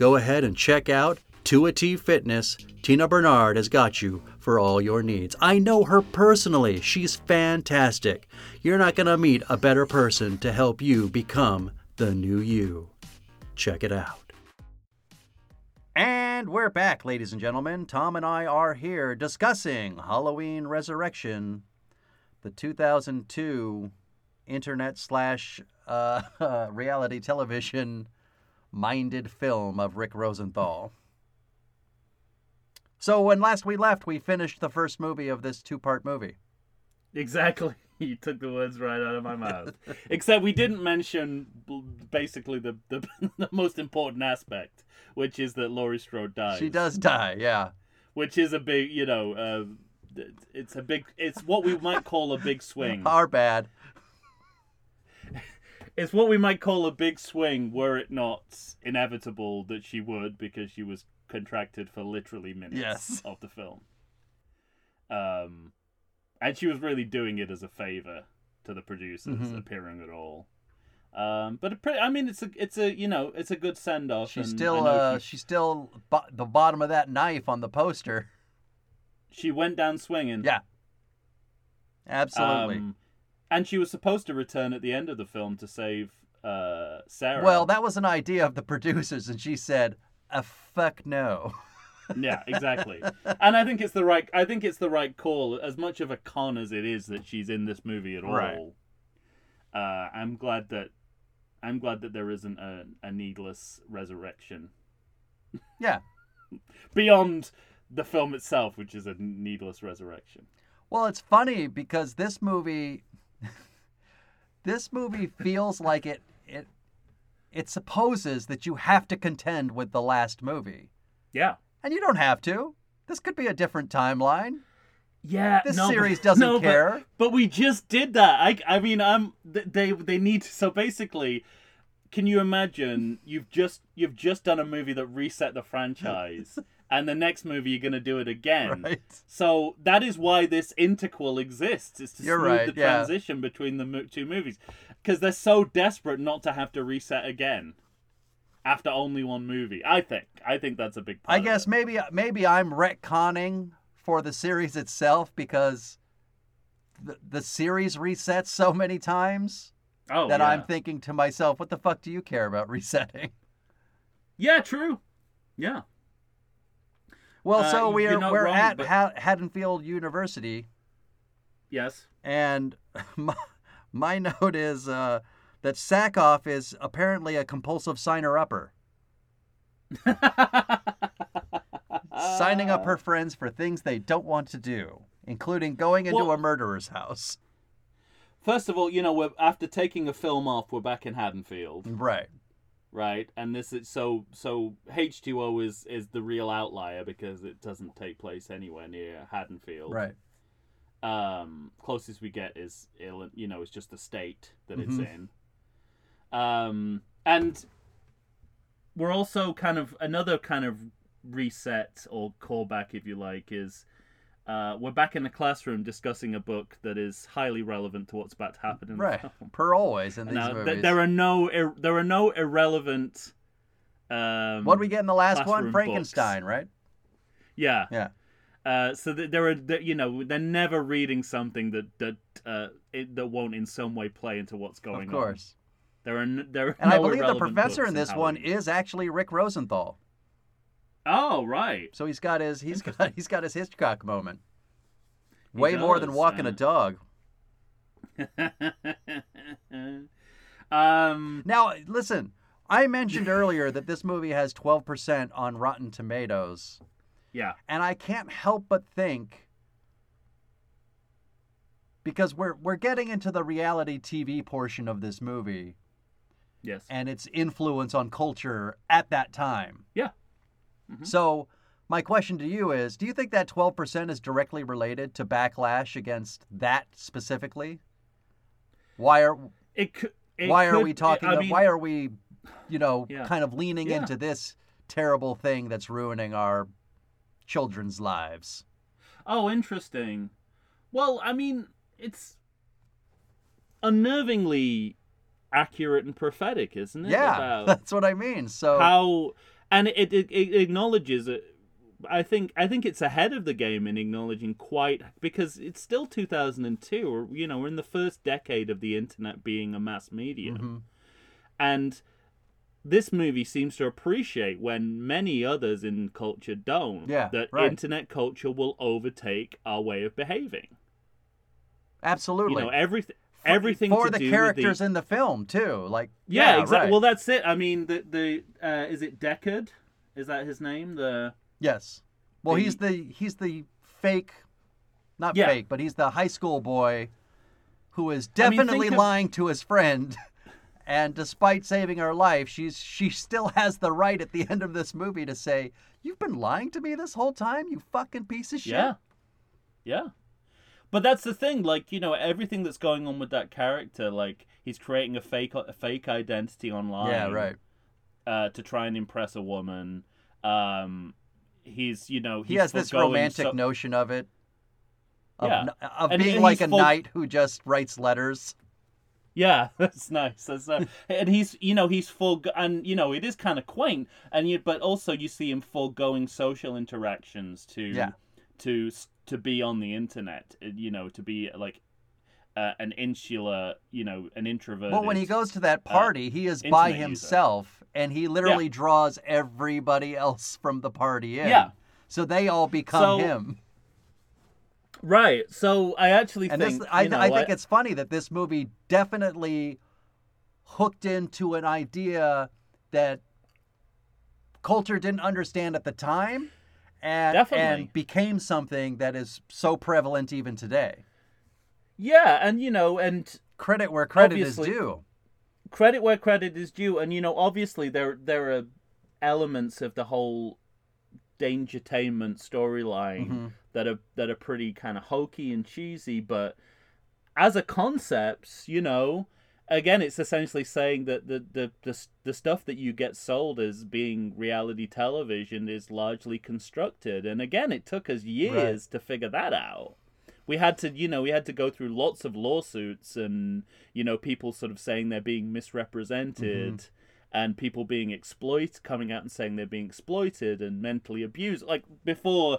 Go ahead and check out 2AT Fitness. Tina Bernard has got you for all your needs. I know her personally. She's fantastic. You're not going to meet a better person to help you become the new you. Check it out. And we're back, ladies and gentlemen. Tom and I are here discussing Halloween Resurrection, the 2002 internet slash uh, reality television minded film of Rick Rosenthal. So when last we left, we finished the first movie of this two part movie. Exactly. You took the words right out of my mouth. Except we didn't mention basically the, the the most important aspect, which is that Laurie Strode dies. She does die, yeah. which is a big, you know, uh, it's a big, it's what we might call a big swing. Our bad. It's what we might call a big swing, were it not inevitable that she would, because she was contracted for literally minutes Yes. of the film. Um, and she was really doing it as a favor to the producers Mhm. appearing at all. Um, but I mean, it's a, it's a, you know, it's a good send off. She's still, uh, she's still bo- the bottom of that knife on the poster. she went down swinging. Yeah. Absolutely. Um, and she was supposed to return at the end of the film to save uh, Sarah. Well, that was an idea of the producers, and she said, "A fuck no." Yeah, exactly. and I think it's the right. I think it's the right call. As much of a con as it is that she's in this movie at all, Right. uh, I'm glad that I'm glad that there isn't a, a needless resurrection Yeah. beyond the film itself, which is a needless resurrection. Well, it's funny because this movie this movie feels like it it it supposes that you have to contend with the last movie. Yeah. And you don't have to. This could be a different timeline. Yeah, This no, but- series doesn't no, but- care. But, we just did that. I, I mean, I'm they they need so basically. Can you imagine? You've just you've just done a movie that reset the franchise, and the next movie you're gonna do it again. Right. So that is why this interquel exists, is to You're smooth right, the yeah. transition between the mo- two movies, because they're so desperate not to have to reset again after only one movie. I think. I think that's a big part. I guess maybe maybe I'm retconning for the series itself because the, the series resets so many times Oh, that yeah. I'm thinking to myself, what the fuck do you care about resetting? Yeah, true. Yeah. Well, Uh, so you're we're we're wrong, at but- Haddonfield University, Yes. and my, my note is uh, that Sackhoff is apparently a compulsive signer upper, signing up her friends for things they don't want to do, including going into Well- a murderer's house. First of all, you know, we're after taking a film off, we're back in Haddonfield, Right. Right? And this is so so H two O is is the real outlier because it doesn't take place anywhere near Haddonfield. Right. Um, closest we get is Ill- you know, it's just the state that it's Mhm. in. Um, and we're also kind of another kind of reset or callback, if you like, is. Uh, we're back in the classroom discussing a book that is highly relevant to what's about to happen in Right. Per always in these Now, th- there are no ir- there are no irrelevant. Um, what did we get in the last one? Frankenstein, right? Yeah. Yeah. Uh, so that there are, that, you know, they're never reading something that that uh, it, that won't in some way play into what's going on. Of course. on. There are n- there are And I believe the professor in this one is actually Rick Rosenthal. Oh right. So he's got his he's got he's got his Hitchcock moment. Way more than walking uh, a dog. um. Now, listen, I mentioned earlier that this movie has 12% on Rotten Tomatoes, Yeah. and I can't help but think because we're we're getting into the reality TV portion of this movie Yes. and its influence on culture at that time. Yeah. Mhm. So, my question to you is, do you think that 12% is directly related to backlash against that specifically? Why are It could. It why are we talking I mean, why are we you know Yeah. kind of leaning Yeah. into this terrible thing that's ruining our children's lives Oh, interesting. Well, I mean, it's unnervingly accurate and prophetic, isn't it? yeah About that's what i mean so how, and it, it it acknowledges it. I think I think it's ahead of the game in acknowledging quite because it's still 2002, or you know, we're in the first decade of the internet being a mass medium, Mhm. and this movie seems to appreciate when many others in culture don't. Yeah, that right. internet culture will overtake our way of behaving. absolutely You know, everything. Everything for the characters the... in the film too like yeah, yeah, exactly. right. Well, that's it. I mean, the the uh, is it Deckard? Is that his name? The yes well the- he's the he's the fake not Yeah. fake but he's the high school boy who is I mean, definitely of- lying to his friend and despite saving her life she's she still has the right at the end of this movie to say you've been lying to me this whole time you fucking piece of shit yeah, yeah. But that's the thing. Like you know, everything that's going on with that character, like he's creating a fake a fake identity online. yeah right Uh, to try and impress a woman. Um, he's you know he he's has this romantic so- notion of it of, Yeah. n- of And- being and like a knight who just writes letters Yeah, that's nice. That's uh, and he's you know he's full and you know it is kind of quaint and you but also you see him foregoing social interactions to Yeah. to to be on the internet. uh, You know to be like uh, an insular you know an introvert. well when he goes to that party he is by internet user. himself and he literally draws everybody else from the party in Yeah. So they all become So, him. Right. So I actually And think this, I, know, I think it's funny that this movie definitely hooked into an idea that culture didn't understand at the time, and Definitely. and became something that is so prevalent even today. yeah, and you know, and Credit where credit is due. credit where credit is due, and you know, obviously there there are elements of the whole dangertainment storyline Mm-hmm. that are that are pretty kind of hokey and cheesy, but as a concept, you know, again, it's essentially saying that the the the, the stuff that you get sold as being reality television is largely constructed, and again, it took us years to figure that out. We had to you know we had to go through lots of lawsuits and you know people sort of saying they're being misrepresented mm-hmm. and people being exploited coming out and saying they're being exploited and mentally abused. Like before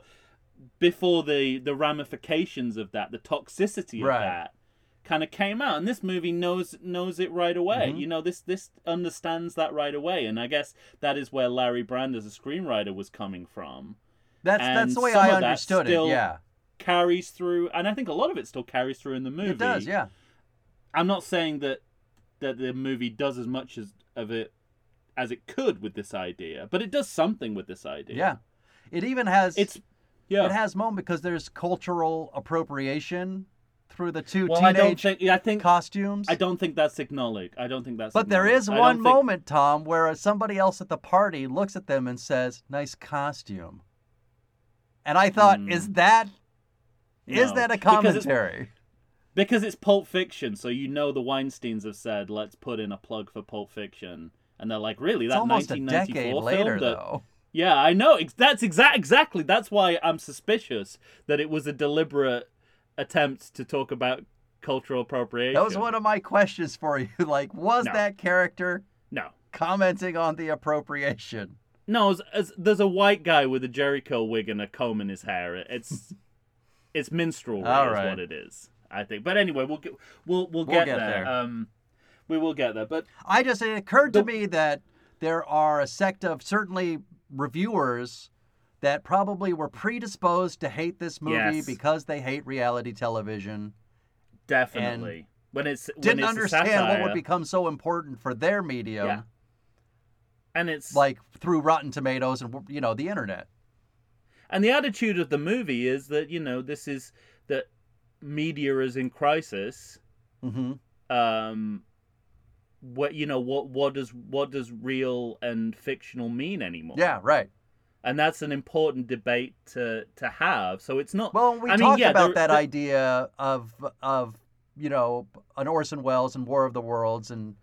before the the ramifications of that the toxicity of Right. that kind of came out and this movie knows knows it right away Mm-hmm. you know this this understands that right away and i guess that is where larry brand as a screenwriter was coming from That's that's the way I understood it. Yeah, carries through and i think a lot of it still carries through in the movie it does. Yeah, I'm not saying that that the movie does as much as of it as it could with this idea, but it does something with this idea. yeah. It even has It's yeah. it has moment because there's cultural appropriation through the two well, I don't teenage think I think costumes. I don't think that's acknowledged. I don't think that's But there is one think- moment, Tom, where somebody else at the party looks at them and says, "Nice costume." And I thought, hmm. is that is No. that a Because it's- commentary? because it's Pulp Fiction, so you know the Weinstein's have said, "Let's put in a plug for Pulp Fiction," and they're like, "Really? That almost a 1994 decade film later, that though. Yeah, I know. That's exact exactly. That's why I'm suspicious that it was a deliberate attempt to talk about cultural appropriation. That was one of my questions for you. Like, was No. that character No, commenting on the appropriation? no. As, as, there's a white guy with a Jheri curl wig and a comb in his hair. It's it's minstrel right. what it is. I think. But anyway, we'll get we'll we'll, We'll get, get there. there. Um, we will get there. But I just it occurred to me that there are a sect of certainly reviewers that probably were predisposed to hate this movie Yes. because they hate reality television. definitely when it's when Didn't it's understand what would become so important for their medium, Yeah. and it's like through Rotten Tomatoes and you know the internet. And the attitude of the movie is that you know this is that media is in crisis. hmm Um, what you know what what does what does real and fictional mean anymore? Yeah, right. And that's an important debate to to have. So it's not Well, we I mean, talked yeah, about there- that there- idea of of you know an Orson Welles and War of the Worlds and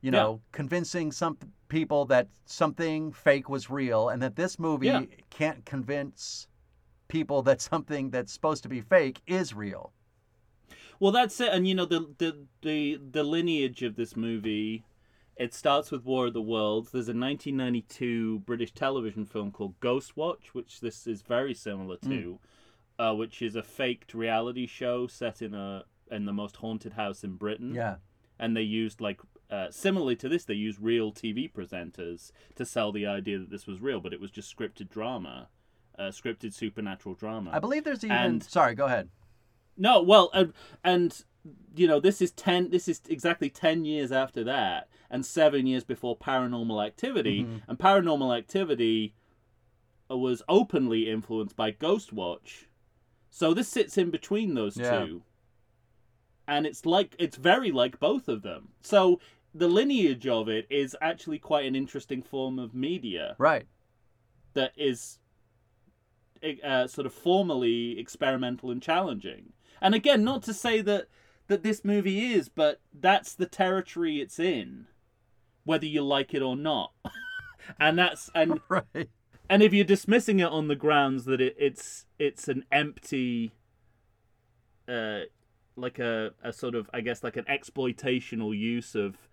you Yeah. know convincing some people that something fake was real and that this movie Yeah. can't convince people that something that's supposed to be fake is real. Well, that's it. And you know the the the the lineage of this movie. It starts with War of the Worlds. There's a 1992 British television film called Ghost Watch, which this is very similar to, uh, which is a faked reality show set in a in the most haunted house in Britain. Yeah. And they used like uh, similarly to this, they used real TV presenters to sell the idea that this was real, but it was just scripted drama, uh, scripted supernatural drama. I believe there's even And- sorry, go ahead. No, well, and, and you know, this is ten. This is exactly ten years after that, and seven years before Paranormal Activity. And Paranormal Activity was openly influenced by Ghostwatch, so this sits in between those Yeah. two. And it's like it's very like both of them. So the lineage of it is actually quite an interesting form of media Right. that is uh, sort of formally experimental and challenging. And again, not to say that that this movie is, but that's the territory it's in, whether you like it or not. and that's and Right. and if you're dismissing it on the grounds that it, it's it's an empty uh like a, a sort of i guess like an exploitational use of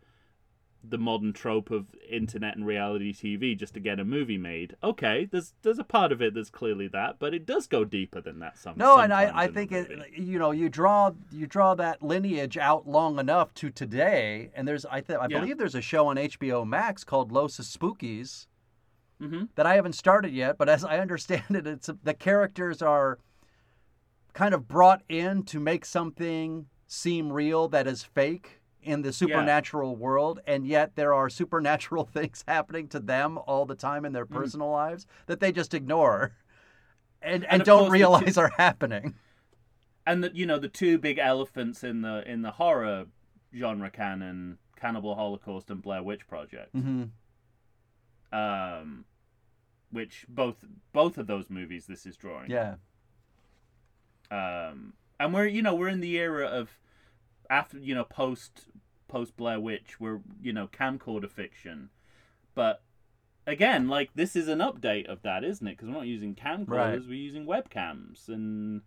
the modern trope of internet and reality tv just to get a movie made okay there's there's a part of it that's clearly that but it does go deeper than that some No, and I, I think it you know you draw you draw that lineage out long enough to today, and there's I th- I Yeah. believe there's a show on HBO Max called Los Espookys, Mhm. that I haven't started yet. But as I understand it, it's the characters are kind of brought in to make something seem real that is fake in the supernatural world, and yet there are supernatural things happening to them all the time in their personal lives that they just ignore and and, Mm-hmm. don't the two- realize are happening. and that you know the two big elephants in the in the horror genre canon cannibal holocaust and blair witch project hmm um which both both of those movies this is drawing Yeah. um and we're you know we're in the era of after you know post post blair witch we're you know camcorder fiction but again like this is an update of that isn't it because we're not using camcorders Right. we're using webcams and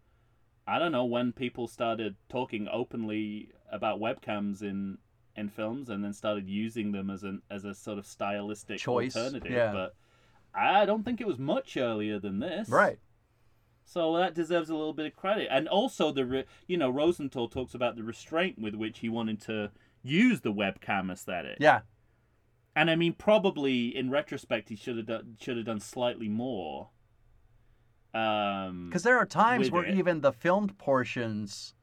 i don't know when people started talking openly about webcams in in films and then started using them as an as a sort of stylistic Choice, alternative yeah. but i don't think it was much earlier than this Right. so that deserves a little bit of credit. And also the re- you know Rosenthal talks about the restraint with which he wanted to use the webcam aesthetic. Yeah. And I mean probably in retrospect he should have done should have done slightly more. Um Because there are times where it. even the filmed portions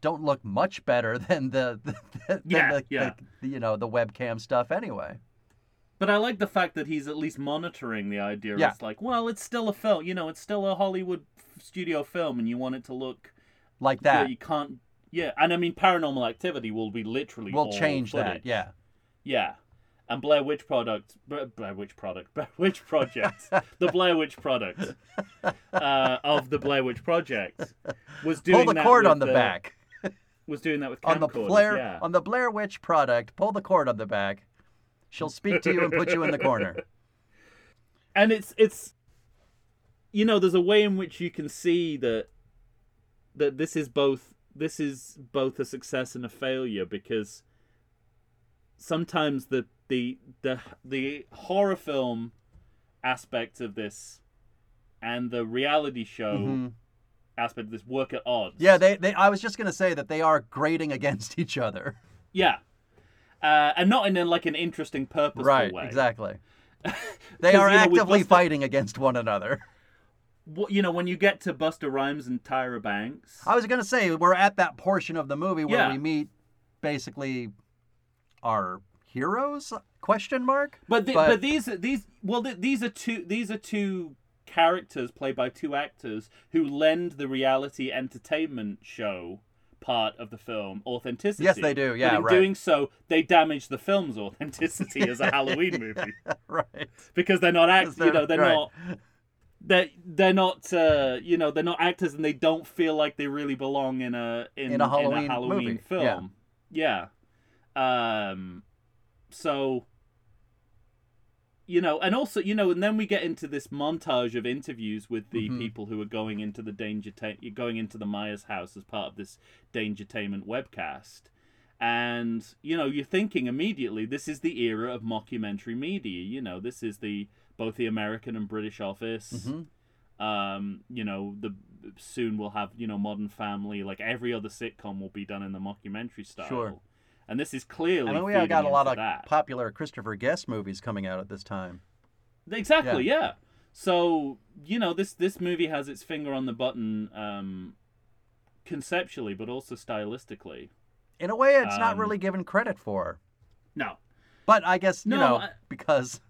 don't look much better than the, the than Yeah, the, yeah. the- you know the webcam stuff anyway. but I like the fact that he's at least monitoring the idea. Yeah. It's like, well, it's still a film, you know, it's still a Hollywood studio film and you want it to look Like that. you can't yeah, and I mean paranormal activity will be literally all change that. Yeah. Yeah. And Blair Witch product, Bla- Blair Witch product, Blair Witch project, the Blair Witch product uh, of the Blair Witch project was doing Pull the that cord on the, back. Was doing that with On the Blair yeah. on the Blair Witch product, pull the cord on the back. She'll speak to you and put you in the corner. and it's it's you know there's a way in which you can see that that this is both this is both a success and a failure because sometimes the the the the horror film aspect of this and the reality show Mhm. aspect of this work at odds Yeah, they, they I was just gonna say that they are grating against each other. yeah uh, and not in a, like an interesting purposeful right, way exactly. they are know, actively Busta- fighting against one another. You know when you get to Busta Rhymes and Tyra Banks I was gonna say we're at that portion of the movie where Yeah. we meet basically our heroes? Question mark. But, the, But- but these these well th- these are two these are two characters played by two actors who lend the reality entertainment show part of the film authenticity. Yes, they do. Yeah, but in right. doing so, they damage the film's authenticity as a Halloween movie right. because they're not act. You know, they're right. not. They're, they're not uh, you know they're not actors and they don't feel like they really belong in a in, In a Halloween Halloween movie, film yeah. um so you know and also you know and then we get into this montage of interviews with the Mhm. people who are going into the danger ta- going into the Myers house as part of this Dangertainment webcast and you know you're thinking immediately this is the era of mockumentary media you know this is the both the American and British office Mhm. um you know the soon we'll have you know modern family like every other sitcom will be done in the mockumentary style Sure. and this is clearly I mean, we got a lot of that. popular Christopher Guest movies coming out at this time. Exactly, yeah. So you know this this movie has its finger on the button, um, conceptually, but also stylistically. In a way, it's not Um, really given credit for. No, But I guess you No, know I- because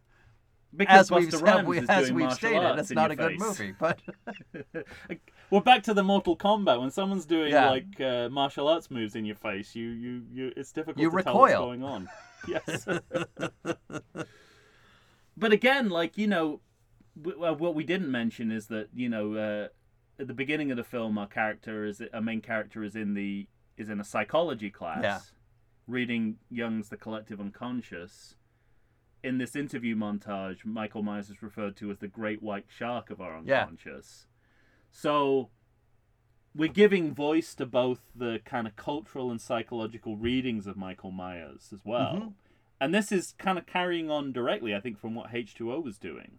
because as we've Rhymes we, is as doing we've martial stated, arts it's not a good movie. But We're back to the Mortal Kombat when someone's doing Yeah. like uh, martial arts moves in your face. You you you. It's difficult You to tell what's recoil. going on. Yes. but again, like you know, what we didn't mention is that you know uh, at the beginning of the film, our character is a main character is in the is in a psychology class, Yeah. reading Jung's The Collective Unconscious. In this interview montage, Michael Myers is referred to as the great white shark of our unconscious. Yeah. So we're giving voice to both the kind of cultural and psychological readings of Michael Myers as well. Mhm. And this is kind of carrying on directly, I think, from what H2O was doing.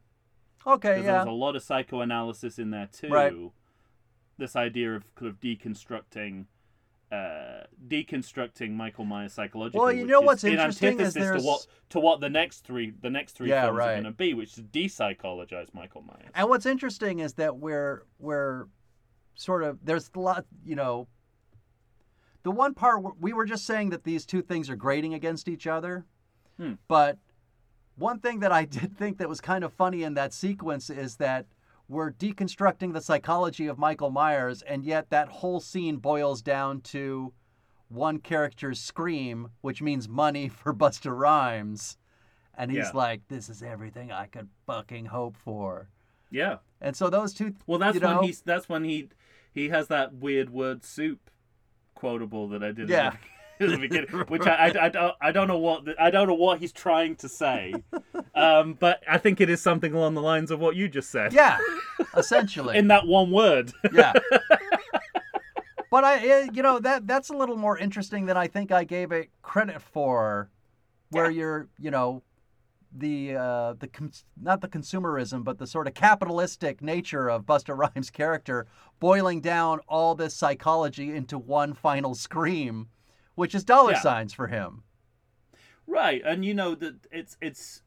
okay, yeah, there's a lot of psychoanalysis in there too. Right. This idea of kind of deconstructing uh, deconstructing Michael Myers psychologically. Well, you know what's in interesting is there's- to what to what the next three the next three Yeah, films right. are going to be, which is de-psychologize Michael Myers. And what's interesting is that we're we're sort of there's a lot, you know. The one part we were just saying that these two things are grading against each other, Hmm. but one thing that I did think that was kind of funny in that sequence is that we're deconstructing the psychology of Michael Myers, and yet that whole scene boils down to one character's scream, which means money for Busta Rhymes. And he's Yeah. like, "This is everything I could fucking hope for." Yeah. And so those two. Well, that's when know, he's that's when he he has that weird word soup quotable that I did. Yeah. At the beginning, which I, I, I don't I don't know what the, I don't know what he's trying to say, um, but I think it is something along the lines of what you just said. Yeah, essentially. In that one word. yeah. But I, eh, you know, that that's a little more interesting than I think I gave it credit for. Where you're, you know, the uh, the cons- not the consumerism, but the sort of capitalistic nature of Busta Rhymes' character boiling down all this psychology into one final scream, which is dollar Yeah. signs for him. Right, and you know that it's it's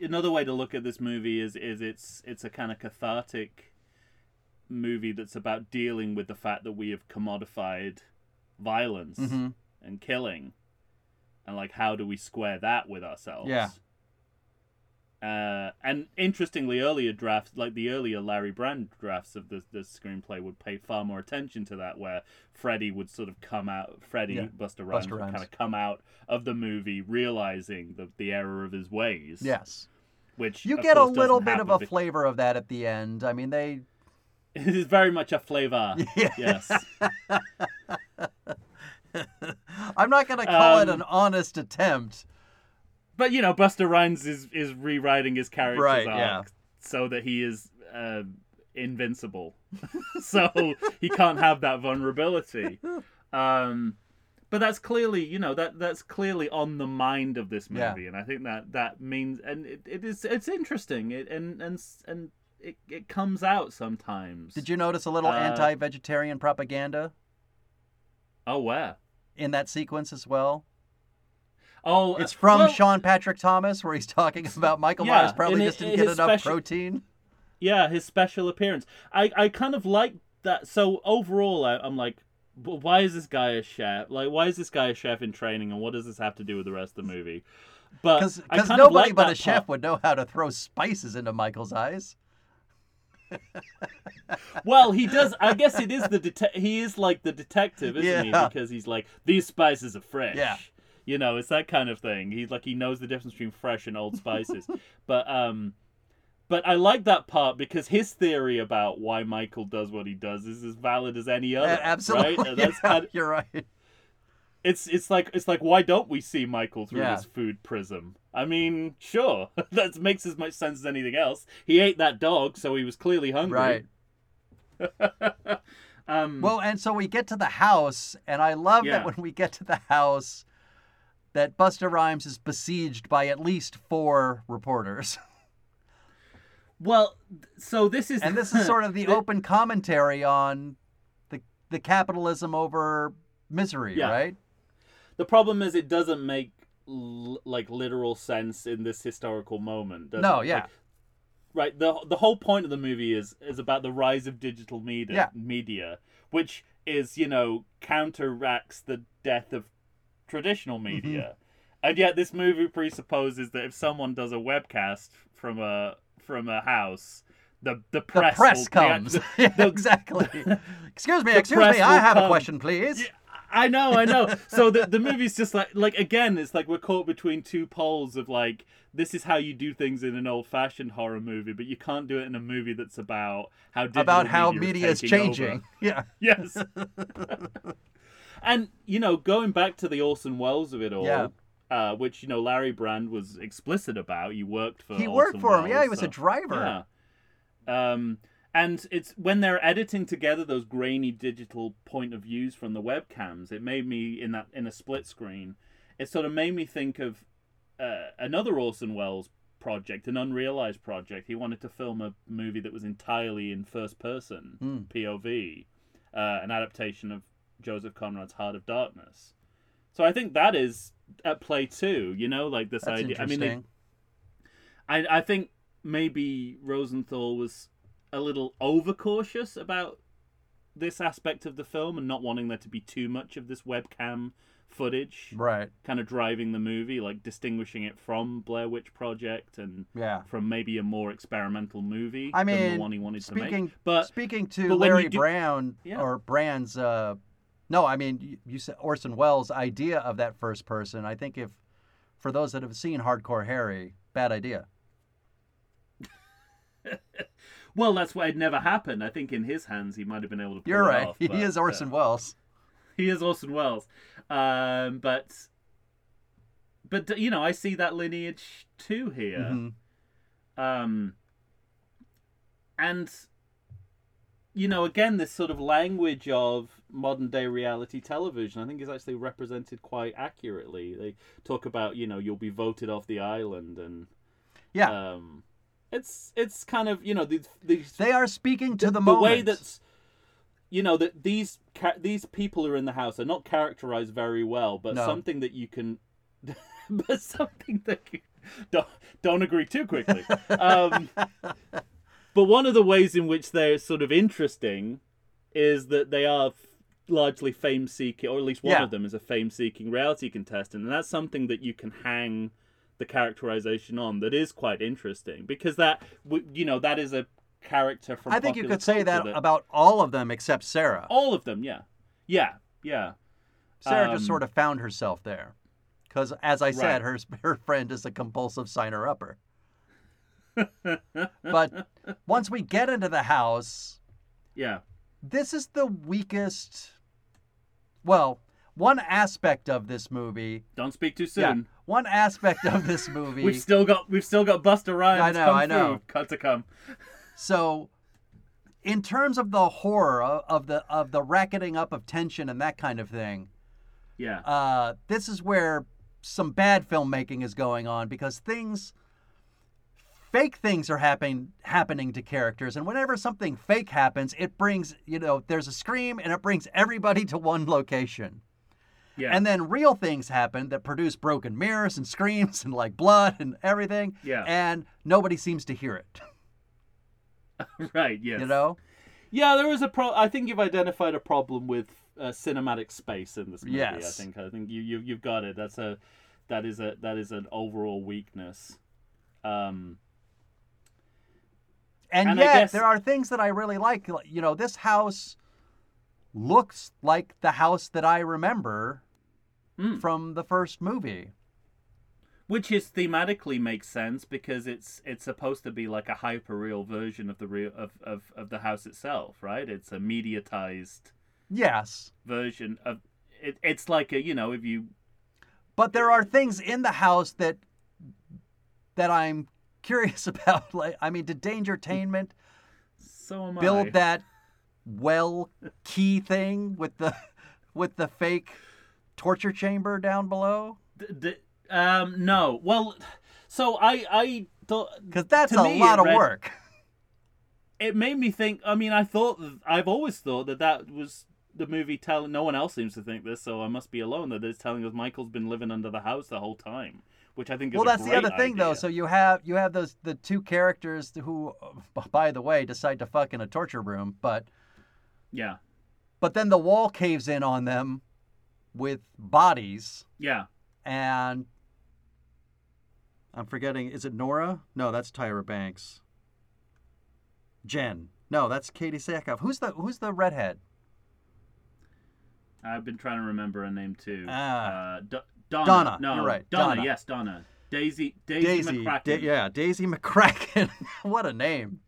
another way to look at this movie is is it's it's a kind of cathartic movie that's about dealing with the fact that we have commodified violence Mhm. and killing, and like how do we square that with ourselves? Yeah. Uh, and interestingly, earlier drafts, like the earlier Larry Brand drafts of the, the screenplay, would pay far more attention to that, where Freddy would sort of come out, Freddy, Yeah, Busta Rhymes, would Rhymes. kind of come out of the movie realizing the, the error of his ways. Yes. Which You get a little bit of a flavor of that at the end. I mean, they. It is very much a flavor. Yeah. Yes. I'm not going to call it Um, an honest attempt. But you know, Busta Rhymes is is rewriting his character's Right, arc yeah. so that he is uh, invincible. so he can't have that vulnerability. Um, but that's clearly, you know, that that's clearly on the mind of this Yeah. movie, and I think that that means, and it, it is it's interesting, it, and and and it it comes out sometimes. Did you notice a little Uh, anti-vegetarian propaganda Oh, where? in that sequence as well? Oh, It's uh, from well, Sean Patrick Thomas, where he's talking about Michael Yeah, Myers probably just didn't get enough special- protein. Yeah, his special appearance. I, I kind of like that. So overall, I, I'm like, why is this guy a chef? Like, why is this guy a chef in training, and what does this have to do with the rest of the movie? But Because I kind of nobody like but a chef would know how to throw spices into Michael's eyes. Well, he does. I guess it is the det- he is like the detective, isn't Yeah. he? Because he's like these spices are fresh. Yeah. You know, it's that kind of thing. He's like he knows the difference between fresh and old spices. but um, but I like that part because his theory about why Michael does what he does is as valid as any other. Uh, absolutely, Right? And that's yeah, kind of- you're right. it's it's like it's like why don't we see Michael through Yeah. this food prism? I mean, sure, that makes as much sense as anything else. He ate that dog, so he was clearly hungry. Right. Um, Well, and so we get to the house, and I love Yeah. that when we get to the house, that Busta Rhymes is besieged by at least four reporters, well, so this is and this is sort of the open commentary on the the capitalism over misery, Yeah. right? the problem is it doesn't make l- like literal sense in this historical moment. does No, it? yeah. Like, right. the The whole point of the movie is is about the rise of digital media. Yeah. Media, which is you know counteracts the death of traditional Mm-hmm. media, and yet this movie presupposes that if someone does a webcast from a from a house. The, the The press, press will, the- comes. the- Yeah, the- exactly. excuse me, excuse me. I have a question, please. Yeah, I know, I know. So the the movie's just like like again, it's like we're caught between two poles of like this is how you do things in an old fashioned horror movie, but you can't do it in a movie that's about how About how media, media is taking changing. over. Yeah. Yes. And you know, going back to the Orson Welles of it all. Yeah. Uh, which you know Larry Brand was explicit about. He worked for. He worked Orson for him. Yeah, he Welles, was a driver. yeah. Um, and it's when they're editing together those grainy digital point of views from the webcams. It made me in that in a split screen. It sort of made me think of uh, another Orson Welles project, an unrealized project. He wanted to film a movie that was entirely in first person Mm. POV, uh, an adaptation of Joseph Conrad's Heart of Darkness. So I think that is at play too. You know, like this That's idea. I mean, they- I I think maybe Rosenthal was a little overcautious about this aspect of the film and not wanting there to be too much of this webcam footage right. kind of driving the movie like distinguishing it from Blair Witch Project and Yeah. from maybe a more experimental movie I than mean, the one he wanted to speaking make but speaking to but Larry do- Brown Yeah. or Brand's, uh, no, I mean you, you said Orson Welles' idea of that first person. I think if for those that have seen Hardcore Harry, bad idea. well that's why it never happened I think in his hands he might have been able to pull You're right. off, he but, is uh, Orson Welles. he is Orson Welles. Um, but but you know, I see that lineage too here. Mhm. Um, and you know, again, this sort of language of modern day reality television, I think, is actually represented quite accurately. They talk about, you know, you'll be voted off the island, and Yeah, um, it's it's kind of you know these these they are speaking to the, the moment. way that's you know that these ca- these people who are in the house are not characterized very well but No. something that you can but something that you don't don't agree too quickly um but one of the ways in which they're sort of interesting is that they are largely fame seeking or at least one Yeah. of them is a fame seeking reality contestant and that's something that you can hang the characterization on that is quite interesting because that you know that is a character from I think you could say culture that about all of them except Sarah. all of them yeah yeah yeah Sarah um, just sort of found herself there. Because, as I said, Right. her, her friend is a compulsive signer upper. But once we get into the house, yeah this is the weakest. Well, one aspect of this movie. don't speak too Yeah, soon one aspect of this movie. we've still got we've still got busta rhymes I know, I know. cut to come So, in terms of the horror of, of the of the racketing up of tension and that kind of thing, yeah uh, this is where some bad filmmaking is going on because things, fake things are happening happening to characters, and whenever something fake happens, it brings you know there's a scream and it brings everybody to one location. yeah And then real things happen that produce broken mirrors and screams and like blood and everything. Yeah. And nobody seems to hear it. right yes You know? yeah there is a pro i think you've identified a problem with uh, cinematic space in this movie yes. i think i think you, you you've got it that's a that is a that is an overall weakness um And, And yet guess- there are things that I really like. You know, this house looks like the house that I remember Mm. from the first movie. which is thematically makes sense because it's it's supposed to be like a hyper real version of the real of, of, of the house itself right it's a mediatized Yes. version of it, it's like a you know if you But there are things in the house that that I'm curious about. Like I mean, did Dangertainment so am I build I. that well key thing with the with the fake torture chamber down below? D- d- um no well so i i thought Because that's a me, lot of read- work. it made me think i mean i thought i've always thought that that was the movie telling no one else seems to think this so i must be alone that it's telling us michael's been living under the house the whole time which i think is Well, that's the other thing, though. So you have you have those the two characters who, by the way, decide to fuck in a torture room, but yeah but then the wall caves in on them with bodies, yeah and I'm forgetting. Is it Nora? No, that's Tyra Banks. Jen. No, that's Katee Sackhoff. Who's the Who's the redhead? I've been trying to remember a name too. Ah. Uh, D- Donna. Donna, No, you're right, Donna, Donna. Yes, Donna. Daisy. Daisy, Daisy. McCracken. Da- yeah, Daisy McCracken. what a name.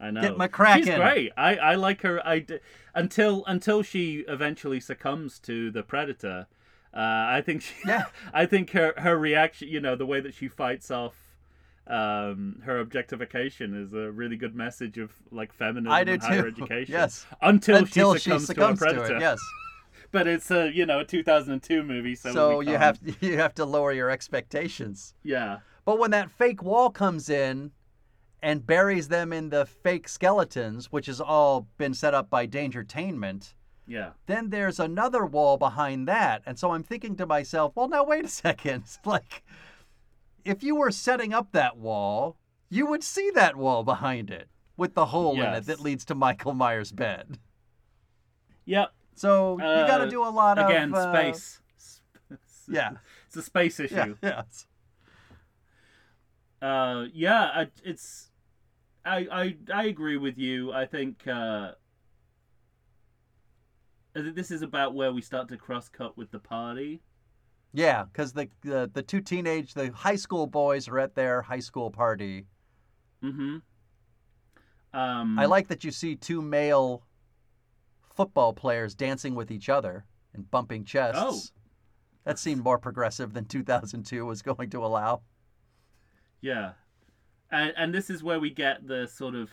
I know. Get McCracken. She's great. I, I like her. I d- until until she eventually succumbs to the predator. Uh, I think she, Yeah. I think her her reaction. You know the way that she fights off. Um, her objectification is a really good message of like feminism I do and higher too. education. Yes. Until, Until she succumbs, succumbs to a predator. it. Yes. But it's a you know a 2002 movie, so, so you have you have to lower your expectations. yeah But when that fake wall comes in and buries them in the fake skeletons, which has all been set up by Dangertainment, Yeah. Then there's another wall behind that. And so I'm thinking to myself, well, now wait a second. Like, if you were setting up that wall, you would see that wall behind it with the hole in it that leads to Michael Myers' bed. Yep. So you got to Uh, do a lot of. Again, uh, space. Yeah. It's a space issue. Yeah. Yeah. Uh, yeah, I, it's. I, I I agree with you. I think uh, I think this is about where we start to cross cut with the party. Yeah, because the, the the two teenage, the high school boys are at their high school party. Mm-hmm. Um, I like that you see two male football players dancing with each other and bumping chests. Oh. That seemed more progressive than 2002 was going to allow. Yeah, and and this is where we get the sort of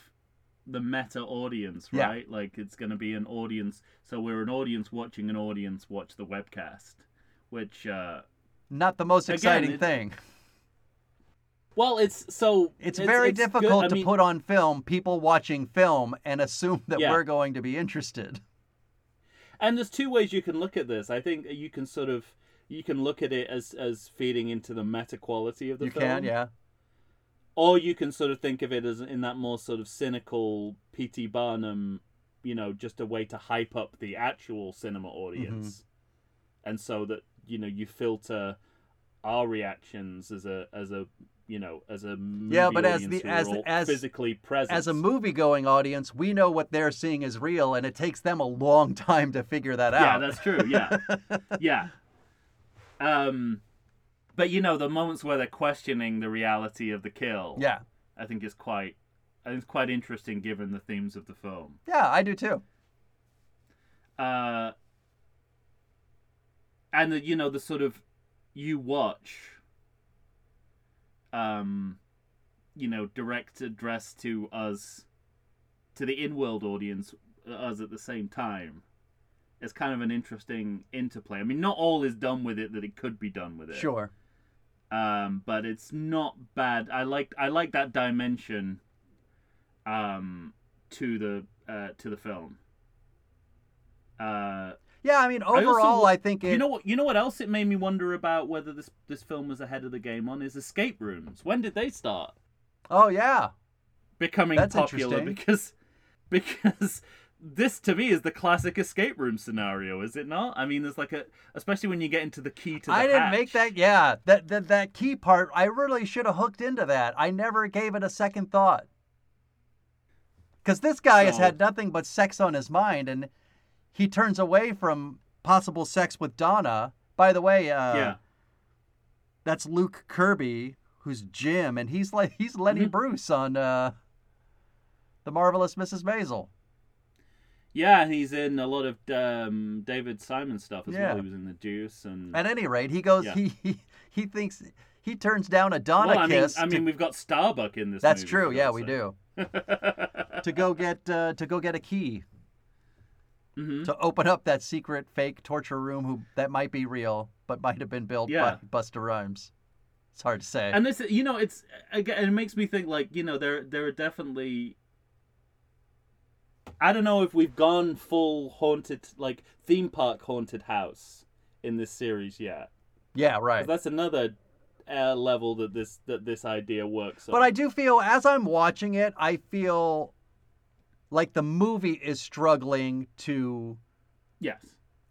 the meta audience, Yeah. right? Like it's going to be an audience. So we're an audience watching an audience watch the webcast, which uh, Not the most exciting it's- thing. well, it's so It's, very good. difficult I to mean, put on film people watching film and assume that Yeah. we're going to be interested. And there's two ways you can look at this. I think you can sort of you can look at it as as feeding into the meta quality of the you film. can, yeah. Or you can sort of think of it as in that more sort of cynical P.T. Barnum, you know, just a way to hype up the actual cinema audience, Mm-hmm. and so that you know you filter our reactions as a as a you know as a movie Yeah, but as the- as- as- physically present As a movie going audience, we know what they're seeing is real, and it takes them a long time to figure that out. Yeah, that's true. Yeah, yeah. Um, but you know, the moments where they're questioning the reality of the kill, yeah. I think is quite, I think it's quite interesting given the themes of the film. Yeah, I do too. Uh, and the, you know the sort of you watch, um, you know, direct address to us, to the in-world audience, uh, us at the same time. It's kind of an interesting interplay. I mean, not all is done with it that it could be done with it. Sure. um, but it's not bad. I like I like that dimension um, to the uh, to the film. Uh, Yeah, I mean, also overall, wa- I, think it. you know what? You know what else? It made me wonder about whether this this film was ahead of the game on is escape rooms. When did they start oh yeah, becoming That's popular? Because because this to me is the classic escape room scenario, is it not? I mean, there's like a especially when you get into the key to the I didn't make that. Yeah, that, that that key part. I really should have hooked into that. I never gave it a second thought. Because this guy has had nothing but sex on his mind, and he turns away from possible sex with Donna. By the way, uh, Yeah. that's Luke Kirby, who's Jim, and he's like he's Lenny Mhm. Bruce on uh, the marvelous Mrs. Maisel. Yeah, he's in a lot of um, David Simon stuff as Yeah. well. He was in The Deuce and. At any rate, he goes. Yeah. He, he he thinks he turns down a Donna well, I mean, kiss. I mean, we've got Starbuck in this. that's true. Yeah, we do. to go get uh, to go get a key hmm to open up that secret fake torture room who that might be real but might have been built Yeah. by Busta Rhymes. It's hard to say. And this, you know, it's again, it makes me think like you know there there are definitely. I don't know if we've gone full haunted like theme park haunted house in this series yet. Yeah, right. That's another uh, level that this that this idea works. But I do feel as I'm watching it, I feel like the movie is struggling to yes,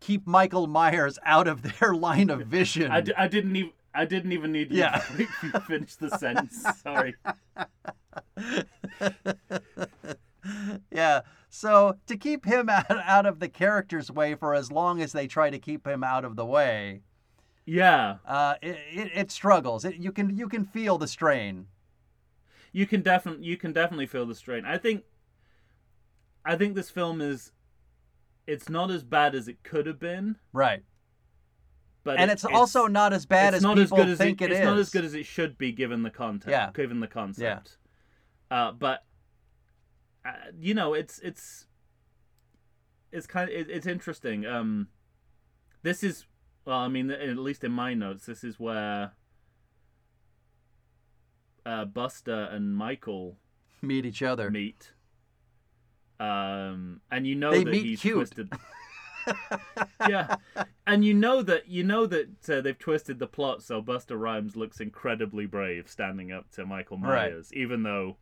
keep Michael Myers out of their line of vision. I, d- I didn't even I didn't even need you Yeah. to finish the sentence. Sorry. yeah. So to keep him out, out of the character's way for as long as they try to keep him out of the way, Yeah, uh, it, it, it struggles. It, you can you can feel the strain. you can definitely you can definitely feel the strain. I think I think this film is it's not as bad as it could have been, Right. but and it- it's, also not as bad it's as not people as good as think it, it it's is. not as good as it should be given the content. Yeah. given the concept. Uh, but uh, you know, it's it's it's kind of it, it's interesting. Um, this is well, I mean, at least in my notes, this is where uh, Busta and Michael meet each other. meet. Um, and you know They that he's cute. twisted. yeah, and you know that you know that uh, they've twisted the plot so Busta Rhymes looks incredibly brave standing up to Michael Right. Myers, even though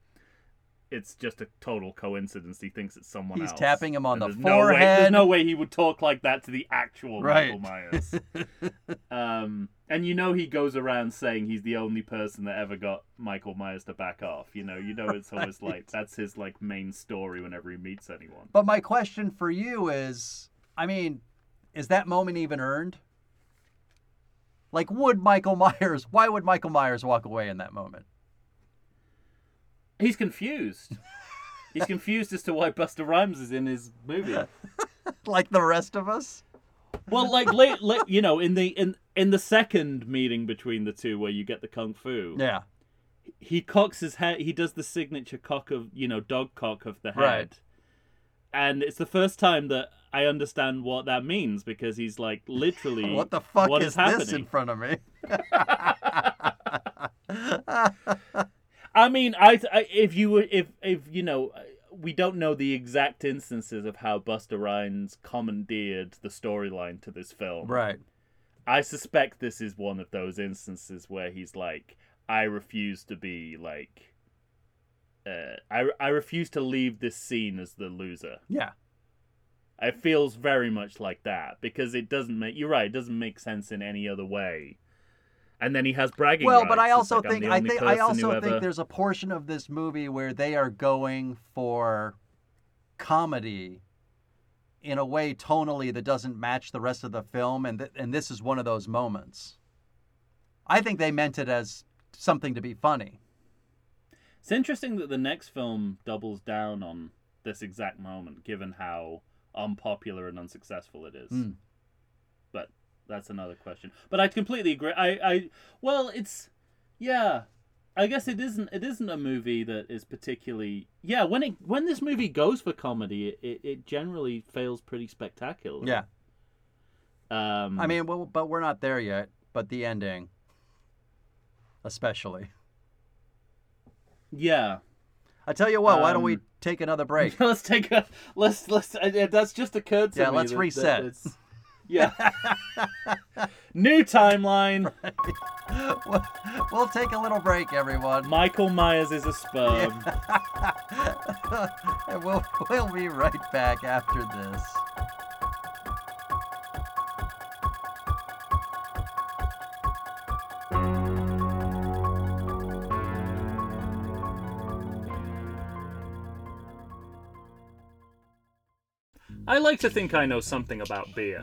it's just a total coincidence. He thinks it's someone He's else. He's tapping him on And the there's No way, forehead. there's no way he would talk like that to the actual Right. Michael Myers. um, and you know he goes around saying he's the only person that ever got Michael Myers to back off. You know, you know it's always like that's his like main story whenever he meets anyone. But my question for you is I mean, is that moment even earned? Like, would Michael Myers, why would Michael Myers walk away in that moment? He's confused. He's confused as to why Busta Rhymes is in his movie. Like the rest of us? Well, like late, late, you know, in the in in the second meeting between the two, where you get the kung fu, Yeah. he cocks his head. He does the signature cock of you know dog cock of the head, Right. and it's the first time that I understand what that means because he's like literally, What the fuck what is, is this in front of me? I mean, I, I if you were if if you know. We don't know the exact instances of how Busta Rhymes commandeered the storyline to this film. right. I suspect this is one of those instances where he's like, I refuse to be like, uh, I I refuse to leave this scene as the loser. Yeah. It feels very much like that because it doesn't make. You're right. It doesn't make sense in any other way. And then he has bragging. Well, but. I also like, think I think I also think ever- there's a portion of this movie where they are going for comedy in a way tonally that doesn't match the rest of the film and th- and this is one of those moments. I think they meant it as something to be funny. It's interesting that the next film doubles down on this exact moment, given how unpopular and unsuccessful it is. Mm. That's another question. But I completely agree. I, I, well, it's, yeah. I guess it isn't. It isn't a movie that is particularly. Yeah, when it when this movie goes for comedy, it, it, generally fails pretty spectacularly. Yeah. Um, I mean, well, but we're not there yet, but the ending especially. yeah. I tell you what, why don't we Um, take another break? let's take a let's let's. Uh, that's just occurred to Yeah, me. let's that- that reset. it's- yeah. New timeline. we'll, we'll take a little break, everyone. Michael Myers is a sperm. and we'll, we'll be right back after this. I like to think I know something about beer,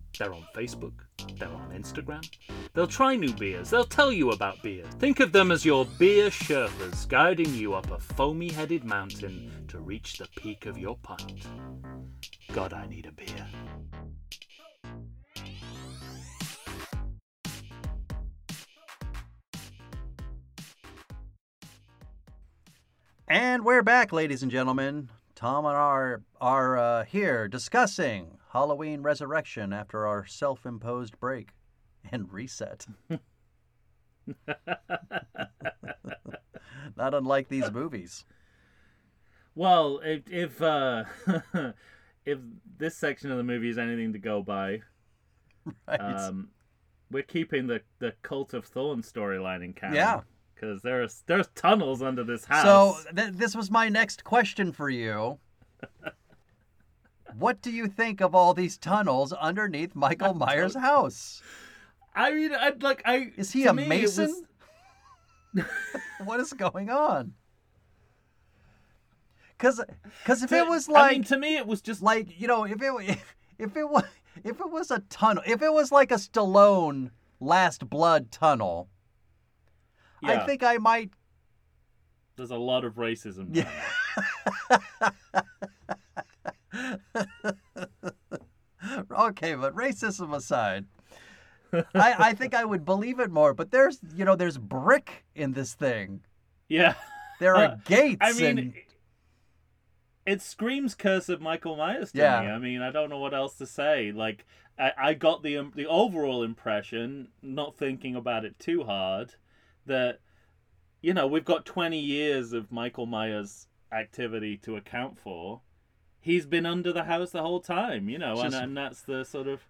They're on Facebook, they're on Instagram. They'll try new beers, they'll tell you about beer. Think of them as your beer Sherpas guiding you up a foamy headed mountain to reach the peak of your pint. God, I need a beer. And we're back, ladies and gentlemen. Tom and I are, are uh, here discussing Halloween Resurrection after our self imposed break and reset. Not unlike these movies. Well, if if uh, if this section of the movie is anything to go by, Right? um, we're keeping the the Cult of Thorn storyline in canon. Yeah. because there's there's tunnels under this house. So th- this was my next question for you. What do you think of all these tunnels underneath Michael Myers' house? I mean, I'd like I Is he a me, mason? was- what is going on? Cause, cause if To- it was like I mean, to me, it was just like you know if it if, if it was if it was a tunnel if it was like a Stallone Last Blood tunnel, I think I might. there's a lot of racism. Yeah. okay, but racism aside, I I think I would believe it more. But there's you know there's brick in this thing. yeah. There are gates. I mean, and, it screams curse of Michael Myers to Yeah. me. I mean, I don't know what else to say. Like, I, I got the um, the overall impression, not thinking about it too hard, that you know we've got twenty years of Michael Myers activity to account for. He's been under the house the whole time, you know, and, Just- and that's the sort of.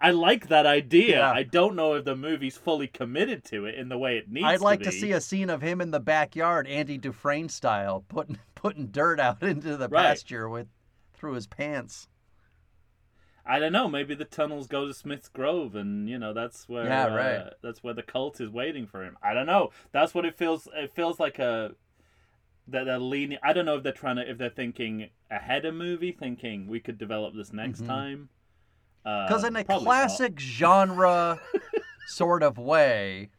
I like that idea. Yeah. I don't know if the movie's fully committed to it in the way it needs to be. I'd like to, be. see a scene of him in the backyard, Andy Dufresne style, putting putting dirt out into the Right. pasture with through his pants. I don't know. Maybe the tunnels go to Smith's Grove, and you know that's where Yeah, uh, right. that's where the cult is waiting for him. I don't know. That's what it feels. It feels like a that they're leaning. I don't know if they're trying to if they're thinking ahead of movie, thinking we could develop this next Mhm. time. Because Uh, in a probably not. classic genre sort of way,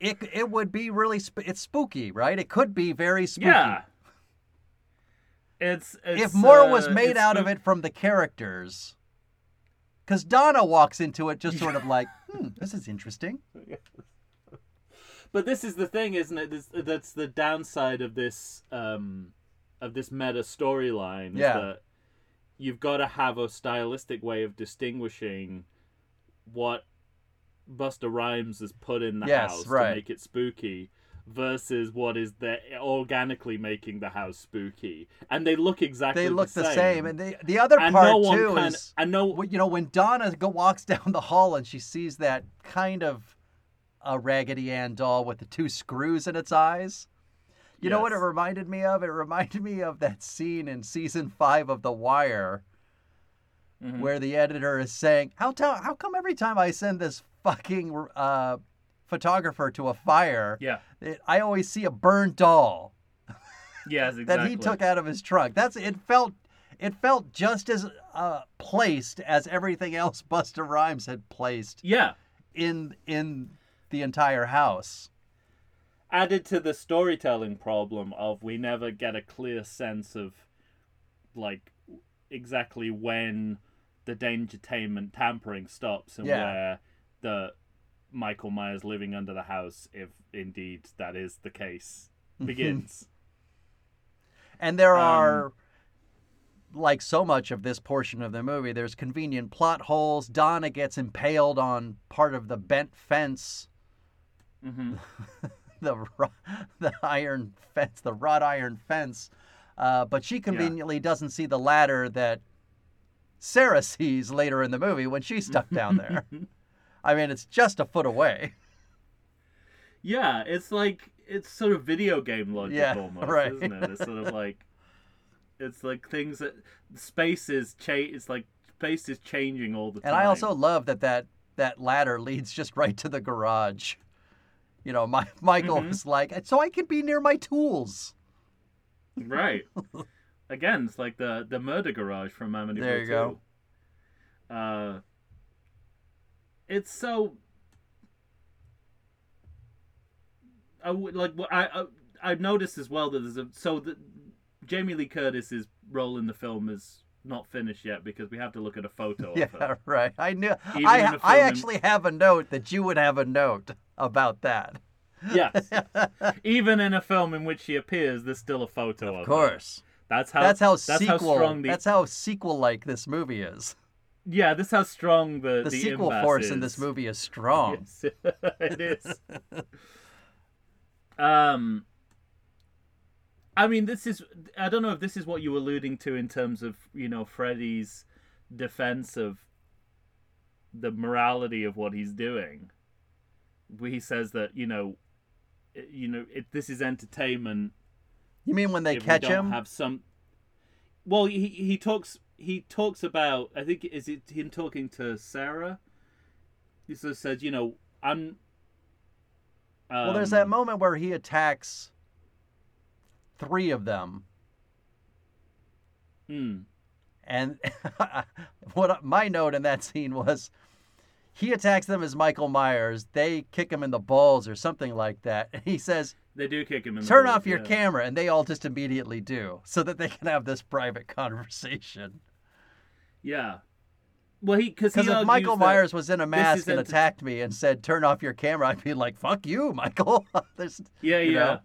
it it would be really sp- it's spooky, right? It could be very spooky. yeah. It's, it's if more was uh, made it's out of it from the characters, because Donna walks into it just sort of like, hmm, this is interesting. But this is the thing, isn't it? This, that's the downside of this um, of this meta storyline. Yeah. That you've got to have a stylistic way of distinguishing what Busta Rhymes has put in the Yes, house right. to make it spooky versus what is the organically making the house spooky. And they look exactly They look the the same. same, and the the other and part no too can is and no you know when Donna go walks down the hall and she sees that kind of a Raggedy Ann doll with the two screws in its eyes. You know what it reminded me of? It reminded me of that scene in season five of The Wire Mhm. where the editor is saying, "How tell how come every time I send this fucking uh, photographer to a fire, Yeah. it, I always see a burned doll Yes, exactly. that he took out of his trunk?" That's it felt. It felt just as uh, placed as everything else Busta Rhymes had placed Yeah. in in the entire house. added to the storytelling problem of we never get a clear sense of like exactly when the dangertainment tampering stops and Yeah. where the Michael Myers living under the house, if indeed that is the case, begins. And there Um, are like so much of this portion of the movie, there's convenient plot holes. Donna gets impaled on part of the bent fence, hmm the the iron fence, the wrought iron fence. Uh, but she conveniently doesn't see the ladder that Sarah sees later in the movie when she's stuck down there. I mean, it's just a foot away. Yeah, it's like it's sort of video game logic Yeah, almost, right. isn't it? It's sort of like it's like things that space is cha- It's like space is changing all the time. And I also love that that that ladder leads just right to the garage. You know, my Michael Mhm. was like, so I can be near my tools. Right. Again, it's like the the murder garage from Amityville There you go. Uh, it's so. I would like. I, I I've noticed as well that there's a so that Jamie Lee Curtis's role in the film is not finished yet because we have to look at a photo of Yeah, her. right. I knew. Even I in I in- actually have a note that you would have a note about that. Yes. Even in a film in which she appears, there's still a photo of, her. Of her. course. That's how. That's how that's sequel. how strong the. That's how sequel-like this movie is. Yeah, this is how strong the The, the sequel force in this movie is strong. Yes, it is. um, I mean, this is. I don't know if this is what you were alluding to in terms of you know Freddy's defense of the morality of what he's doing. Where he says that you know, you know, it, this is entertainment. You mean when they if catch him? have some. Well, he he talks he talks about I think is it him talking to Sarah. He sort of says, you know, I'm. well, there's that um, moment where he attacks three of them Mm. And what my note in that scene was he attacks them as Michael Myers. They kick him in the balls or something like that. And he says, They do kick him in the Turn balls, off your yeah. camera. And they all just immediately do so that they can have this private conversation. Yeah. Well, he because if Michael Myers was in a mask and attacked me and said, Turn off your camera, I'd be like, Fuck you, Michael. There's, Yeah, you yeah. know?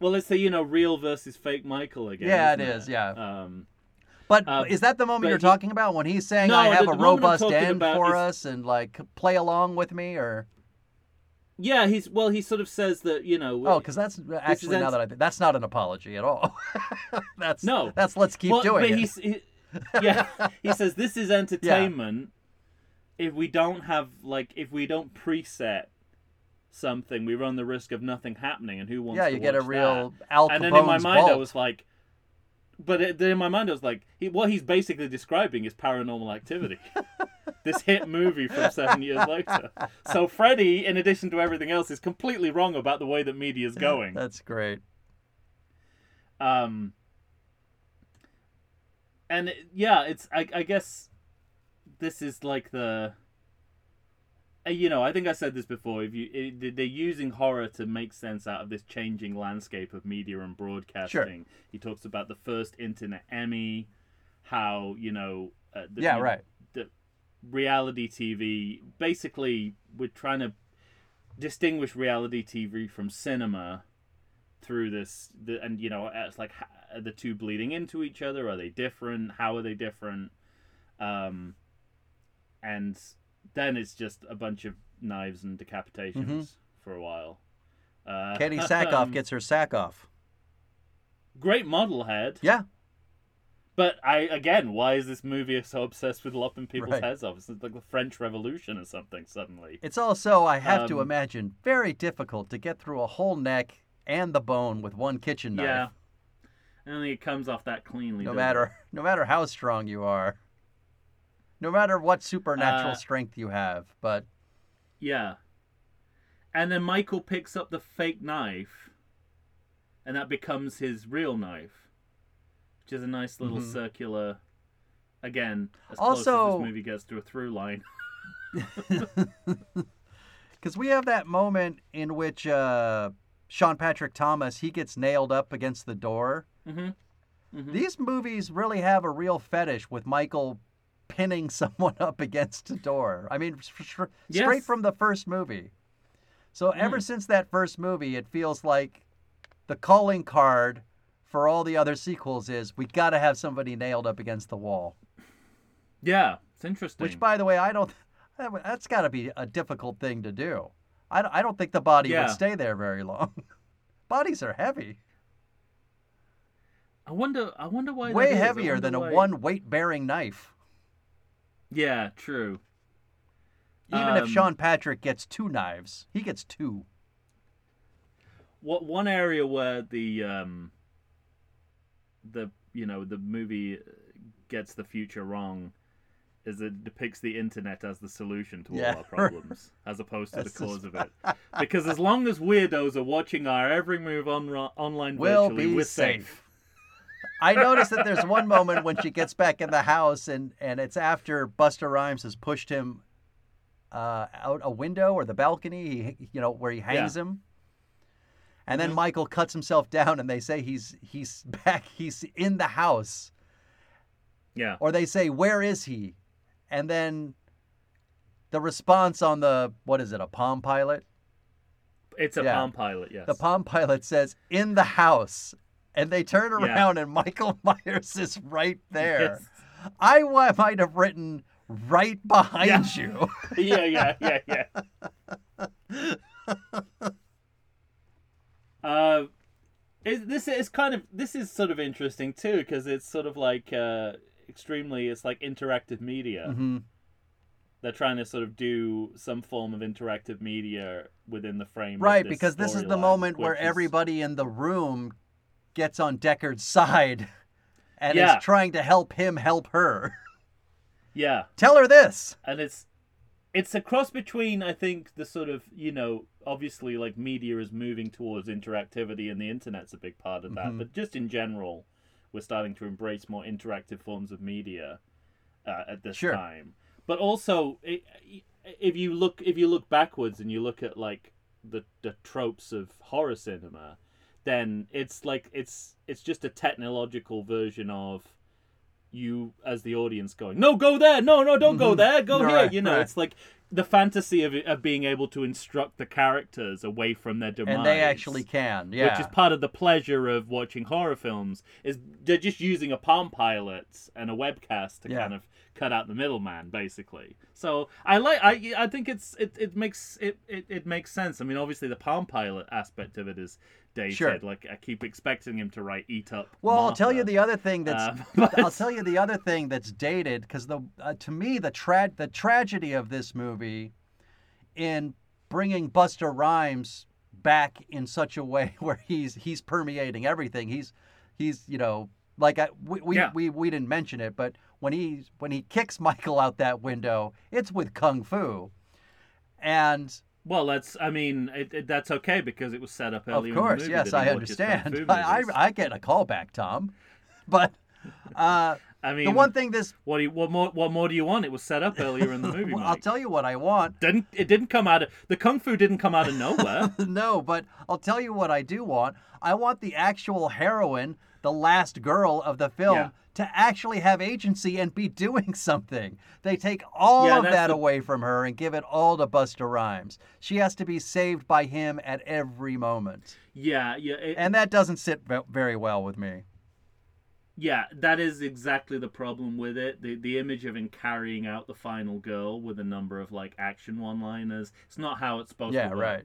Well, it's the you know real versus fake Michael again. Yeah, it is, yeah. Um, But Um, is that the moment you're he- talking about when he's saying, No, I have a robust end for is- us and like play along with me? Or. yeah, he's well. He sort of says that you know. Oh, because that's actually now that I think that's not an apology at all. that's No. That's let's keep well, doing but it. He's, he, yeah, he says this is entertainment. If we don't have like, if we don't preset something, we run the risk of nothing happening. And who wants? yeah, to you get a real that? Al and then in my Capone's mind, I was like, but it, in my mind, I was like, he, what he's basically describing is Paranormal Activity, this hit movie from seven years later. So Freddy, in addition to everything else, is completely wrong about the way that media is going. That's great. Um, and it- yeah, it's I, I guess this is like the. Uh, You know, I think I said this before. If you, it, they're using horror to make sense out of this changing landscape of media and broadcasting. Sure. He talks about the first internet Emmy, how you know, uh, the, Yeah, you know, right. the reality TV. Basically, we're trying to distinguish reality TV from cinema through this the, and you know it's like are the two bleeding into each other are they different how are they different um and then it's just a bunch of knives and decapitations Mm-hmm. for a while uh, Katee Sackhoff gets her sack off. great model head Yeah, but i again why is this movie so obsessed with lopping people's Right. heads off it's like the french revolution or something suddenly it's also I have to Um, imagine very difficult to get through a whole neck and the bone with one kitchen knife. yeah i don't think it comes off that cleanly No matter it? no matter how strong you are. No matter what supernatural Uh, strength you have, but Yeah. And then Michael picks up the fake knife, and that becomes his real knife, which is a nice little Mhm. circular. Again, as close as Also- this movie gets to a through line. because we have that moment in which uh, Sean Patrick Thomas he gets nailed up against the door. Mm-hmm. These movies really have a real fetish with Michael pinning someone up against a door. I mean, s- s- straight Yes. from the first movie. So ever hmm. since that first movie, it feels like the calling card for all the other sequels is we got to have somebody nailed up against the wall. Yeah, it's interesting. Which, by the way, I don't. That's got to be a difficult thing to do. I don't, I don't think the body Yeah. would stay there very long. Bodies are heavy, I wonder. I wonder why. way. Heavier than a one weight bearing knife. Yeah, true. Even if Um, Sean Patrick gets two knives, he gets two. What one area where the um the you know the movie gets the future wrong is it depicts the internet as the solution to Yeah. all our problems as opposed to the cause of it. Because as long as weirdos are watching our every move on online virtually, be we're safe. safe. I noticed that there's one moment when she gets back in the house, and and it's after Buster Rhymes has pushed him uh, out a window or the balcony, he, you know, where he hangs him. And then Mhm. Michael cuts himself down, and they say he's he's back, he's in the house, Yeah. or they say where is he, and then the response on the what is it, a Palm Pilot? It's a Yeah. Palm Pilot, yes. The Palm Pilot says in the house, and they turn Yeah. around, and Michael Myers is right there. Yes. I might have written right behind you. yeah, yeah, yeah, yeah. uh, it, this is kind of this is sort of interesting too because it's sort of like uh, extremely it's like interactive media. hmm They're trying to sort of do some form of interactive media within the frame. of Right, this because this is the storyline, moment where everybody in the room gets on Deckard's side and Yeah. is trying to help him help her. Yeah, Tell her this. and it's it's a cross between I think the sort of you know obviously like media is moving towards interactivity and the internet's a big part of that, Mhm. but just in general, we're starting to embrace more interactive forms of media uh, at this Sure. time. But also, if you look if you look backwards and you look at like the the tropes of horror cinema, then it's like it's it's just a technological version of you as the audience going, no, go there, no, no, don't go Mhm. there, go Right, here. You know, right. it's like the fantasy of, of being able to instruct the characters away from their demise. and they actually can. Yeah. Which is part of the pleasure of watching horror films is they're just using a Palm Pilot and a webcast to Yeah. kind of cut out the middleman, basically. So I like I I think it's it, it makes it, it it makes sense. I mean, obviously the Palm Pilot aspect of it is dated. Sure. Like I keep expecting him to write "Eat Up." Well, I'll tell you the other thing that's Uh, but- I'll tell you the other thing that's dated because the uh, to me the tra- the tragedy of this movie in bringing Busta Rhymes back in such a way where he's he's permeating everything. He's he's you know like I, we we, Yeah. we we didn't mention it, but when he when he kicks Michael out that window, it's with kung fu, and Well, that's. I mean, it, it, that's okay because it was set up of earlier. course, in the movie yes, I understand. I, I. I get a callback, Tom, but. Uh, I mean, the one thing this What do you, what more? What more do you want? It was set up earlier in the movie. Well, I'll tell you what I want. didn't it didn't come out of the kung fu didn't come out of nowhere. no, but I'll tell you what I do want. I want the actual heroine, the last girl of the film, Yeah. To actually have agency and be doing something. They take all Yeah, of that the- away from her and give it all to Busta Rhymes. She has to be saved by him at every moment. yeah, yeah, it- And that doesn't sit very well with me. yeah. That is exactly the problem with it. The the image of him carrying out the final girl with a number of like action one liners. It's not how it's supposed Yeah, to work. right.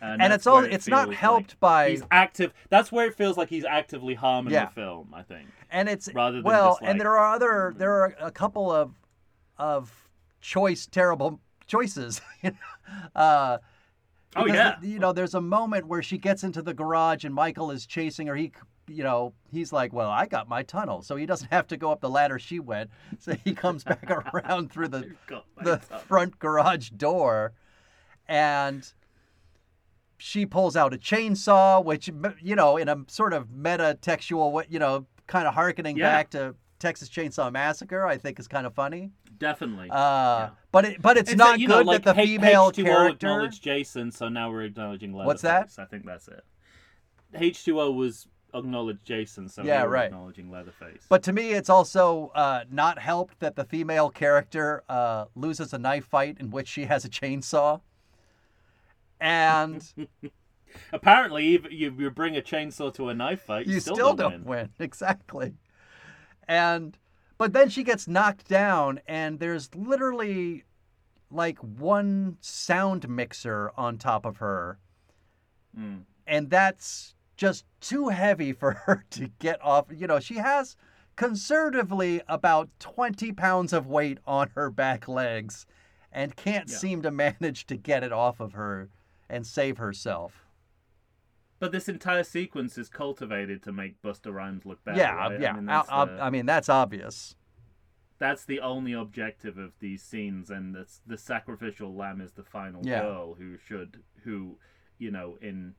And, And it's all it it's not helped like by he's active. That's where it feels like he's actively harming Yeah. the film. I think. And it's rather than well, and there are other there are a couple of of choice terrible choices. uh, Oh, yeah. you know, there's a moment where she gets into the garage and Michael is chasing her. He, you know, he's like, "Well, I got my tunnel, so he doesn't have to go up the ladder she went." So he comes back around through the the tongue. front garage door, and she pulls out a chainsaw, which you know, in a sort of meta textual, way, you know, kind of harkening Yeah. back to Texas Chainsaw Massacre, I think is kind of funny. Definitely. Uh, But it, but it's, It's not that, good know, like that the H- female H2O character. acknowledged Jason, so now we're acknowledging Leatherface. What's that? I think that's it. H2O was acknowledged Jason, so Yeah, now we're right. acknowledging Leatherface. But to me, it's also uh, not helped that the female character uh, loses a knife fight in which she has a chainsaw. And apparently, you, you bring a chainsaw to a knife fight, you, you still, still, don't, don't win. win. Exactly. And but then she gets knocked down, and there's literally like one sound mixer on top of her, Mm. and that's just too heavy for her to get off. You know, she has conservatively about 20 pounds of weight on her back legs and can't Yeah. seem to manage to get it off of her and save herself. But this entire sequence is cultivated to make Busta Rhymes look better. yeah, right? yeah. I mean, that's, I- the, I mean, that's obvious. that's the only objective of these scenes, and that's the sacrificial lamb is the final Yeah. girl who should, who, you know, in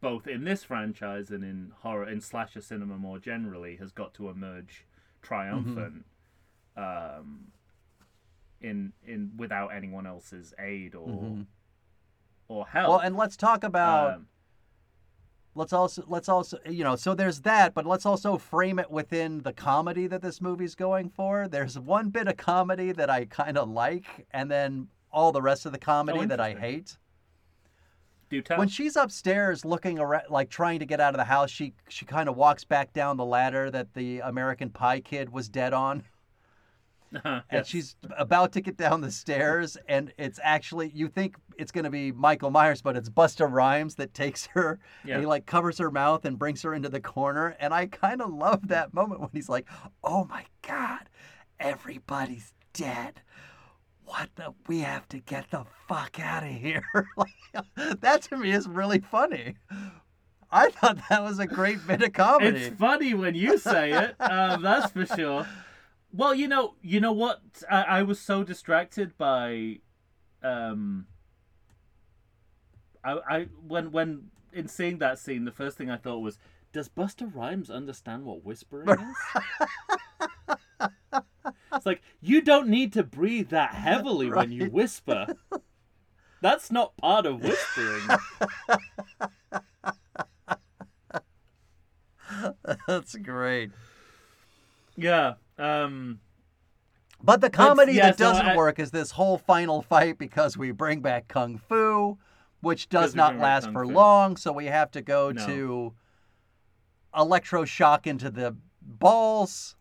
both in this franchise and in horror in slasher cinema more generally, has got to emerge triumphant. Mm-hmm. Um, in in without anyone else's aid or Mhm. or help. Well, and let's talk about Um, let's also let's also you know so there's that but let's also frame it within the comedy that this movie's going for. There's one bit of comedy that i kind of like and then all the rest of the comedy oh, that i Oh, hate. Do tell. when she's upstairs looking around like trying to get out of the house she she kind of walks back down the ladder that the american pie kid was dead on and Yes. she's about to get down the stairs and it's actually you think it's going to be michael myers but it's Busta rhymes that takes her Yeah. and he like covers her mouth and brings her into the corner and i kind of love that moment when he's like oh my god everybody's dead what the we have to get the fuck out of here like, that to me is really funny i thought that was a great bit of comedy It's funny when you say it. Um, that's for sure. Well, you know, you know what? I, I was so distracted by, um, I, I when when in seeing that scene, the first thing I thought was, does Busta Rhymes understand what whispering is? it's like you don't need to breathe that heavily when you whisper. That's not part of whispering. That's great. Yeah. Um. But the comedy yeah, that so doesn't I- work is this whole final fight because we bring back Kung Fu, which does not last for Fu. long, so we have to go No. to electroshock into the balls,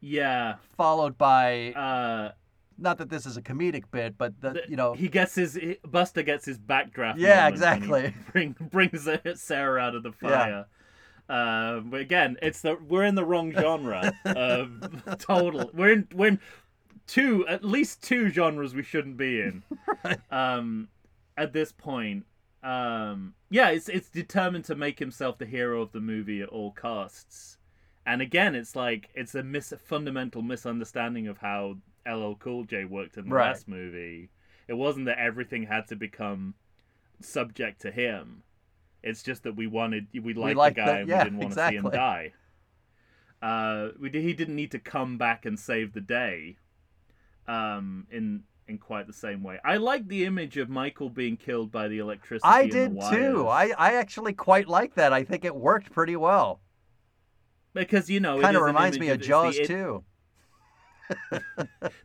Yeah. followed by Uh. not that this is a comedic bit, but the, the- you know he gets his he- Busta gets his backdraft. Yeah, moment when he exactly. Bring, brings Sarah out of the fire. Uh, but again, it's the we're in the wrong genre. um, total. We're in we're in two at least two genres we shouldn't be in. Um, at this point. Um, yeah, it's it's determined to make himself the hero of the movie at all costs. And again, it's like it's a mis- fundamental misunderstanding of how LL Cool J worked in the Right. last movie. It wasn't that everything had to become subject to him. It's just that we wanted we liked liked the the- guy and yeah, we didn't want to see him die. Uh, we did, he didn't need to come back and save the day. Um, in in quite the same way. I like the image of Michael being killed by the electricity. I the did too. I, I actually quite like that. I think it worked pretty well. because you know it Kind of reminds me of Jaws the, too.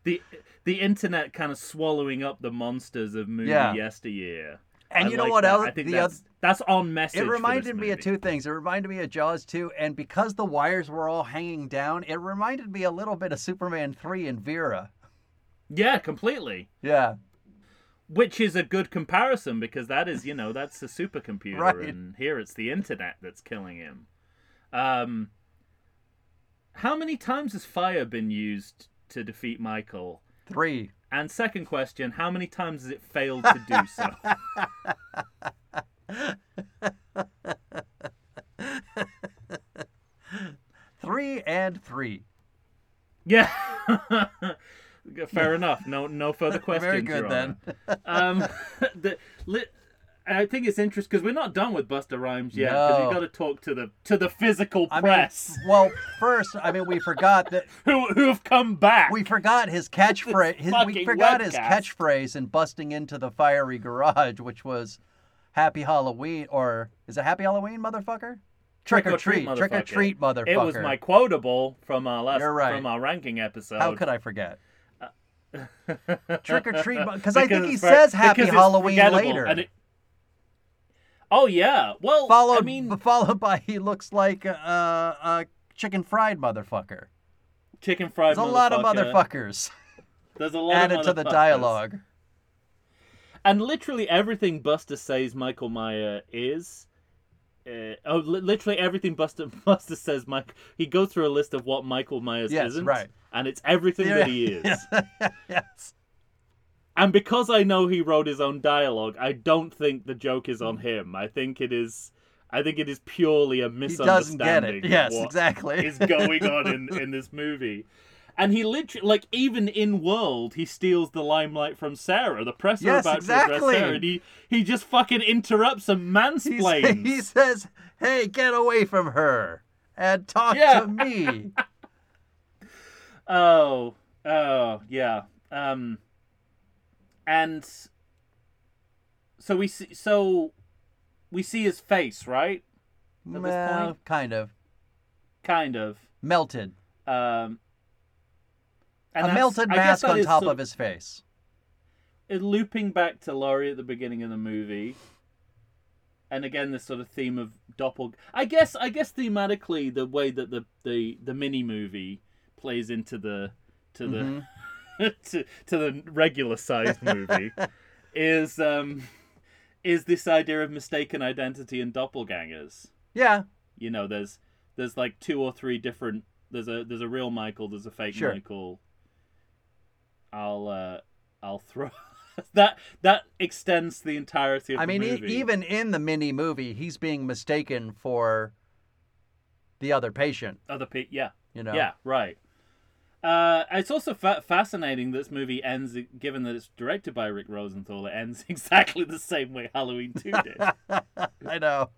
the the internet kind of swallowing up the monsters of movie Yeah. yesteryear. And I you know like what else? I think the that's that's on message. It reminded me of two things. It reminded me of Jaws 2, and because the wires were all hanging down, it reminded me a little bit of Superman 3 and Vera. Yeah, completely. Yeah. Which is a good comparison because that is, you know, that's a supercomputer, Right. and here it's the internet that's killing him. Um, how many times has fire been used to defeat Michael? Three. And second question, how many times has it failed to do so? Three and three. yeah. Fair enough. No, no further questions. Very good then. Um, the, li- I think it's interesting because we're not done with Busta Rhymes yet. Because No. you've got to talk to the to the physical I press mean, well, first, I mean, we forgot that who who have come back. we forgot his catchphrase. His, we forgot his catchphrase in busting into the fiery garage, which was "Happy Halloween" or is it "Happy Halloween, motherfucker"? Trick, or treat, trick or motherfucker. treat, motherfucker. It was my quotable from our last You're right. from our ranking episode. How could I forget? Trick or treat, because I think he it's for- says "Happy because it's Halloween" forgettable, later. and it- Oh yeah. Well, followed, I mean, followed by he looks like a, a chicken fried motherfucker. chicken fried. There's a lot of motherfucker. motherfuckers There's a lot added of to the motherfuckers. dialogue. And literally everything Busta says Michael Myers is. Uh, oh, li- literally everything Busta Busta says Mike. He goes through a list of what Michael Myers Yes, isn't, right. and it's everything that he is. yes. And because I know he wrote his own dialogue, I don't think the joke is on him. I think it is. I think it is purely a misunderstanding. He doesn't get it. Yes, what exactly. is going on in in this movie. And he literally, like, even in World, he steals the limelight from Sarah. The press are Yes, about to exactly. address Sarah, and he, he just fucking interrupts and mansplains. he says, "Hey, get away from her and talk Yeah. to me." Oh, oh, yeah. Um, and so we see, so we see his face, right? At this Well, point? kind of Kind of. melted. Um, and a melted mask on top sort of his face. it- looping back to Laurie at the beginning of the movie. And again, this sort of theme of doppel. I guess, I guess thematically, the way that the the, the mini movie plays into the to the Mm-hmm. to, to the regular sized movie is um is this idea of mistaken identity and doppelgangers. Yeah, You know, there's there's like two or three different. There's a there's a real Michael. There's a fake Sure. Michael. I'll uh I'll throw that that extends the entirety of the movie. I mean, e- even in the mini movie, he's being mistaken for the other patient. other pe yeah You know. yeah right. Uh, it's also fa- fascinating that this movie ends, given that it's directed by Rick Rosenthal, it ends exactly the same way Halloween 2 did. I know.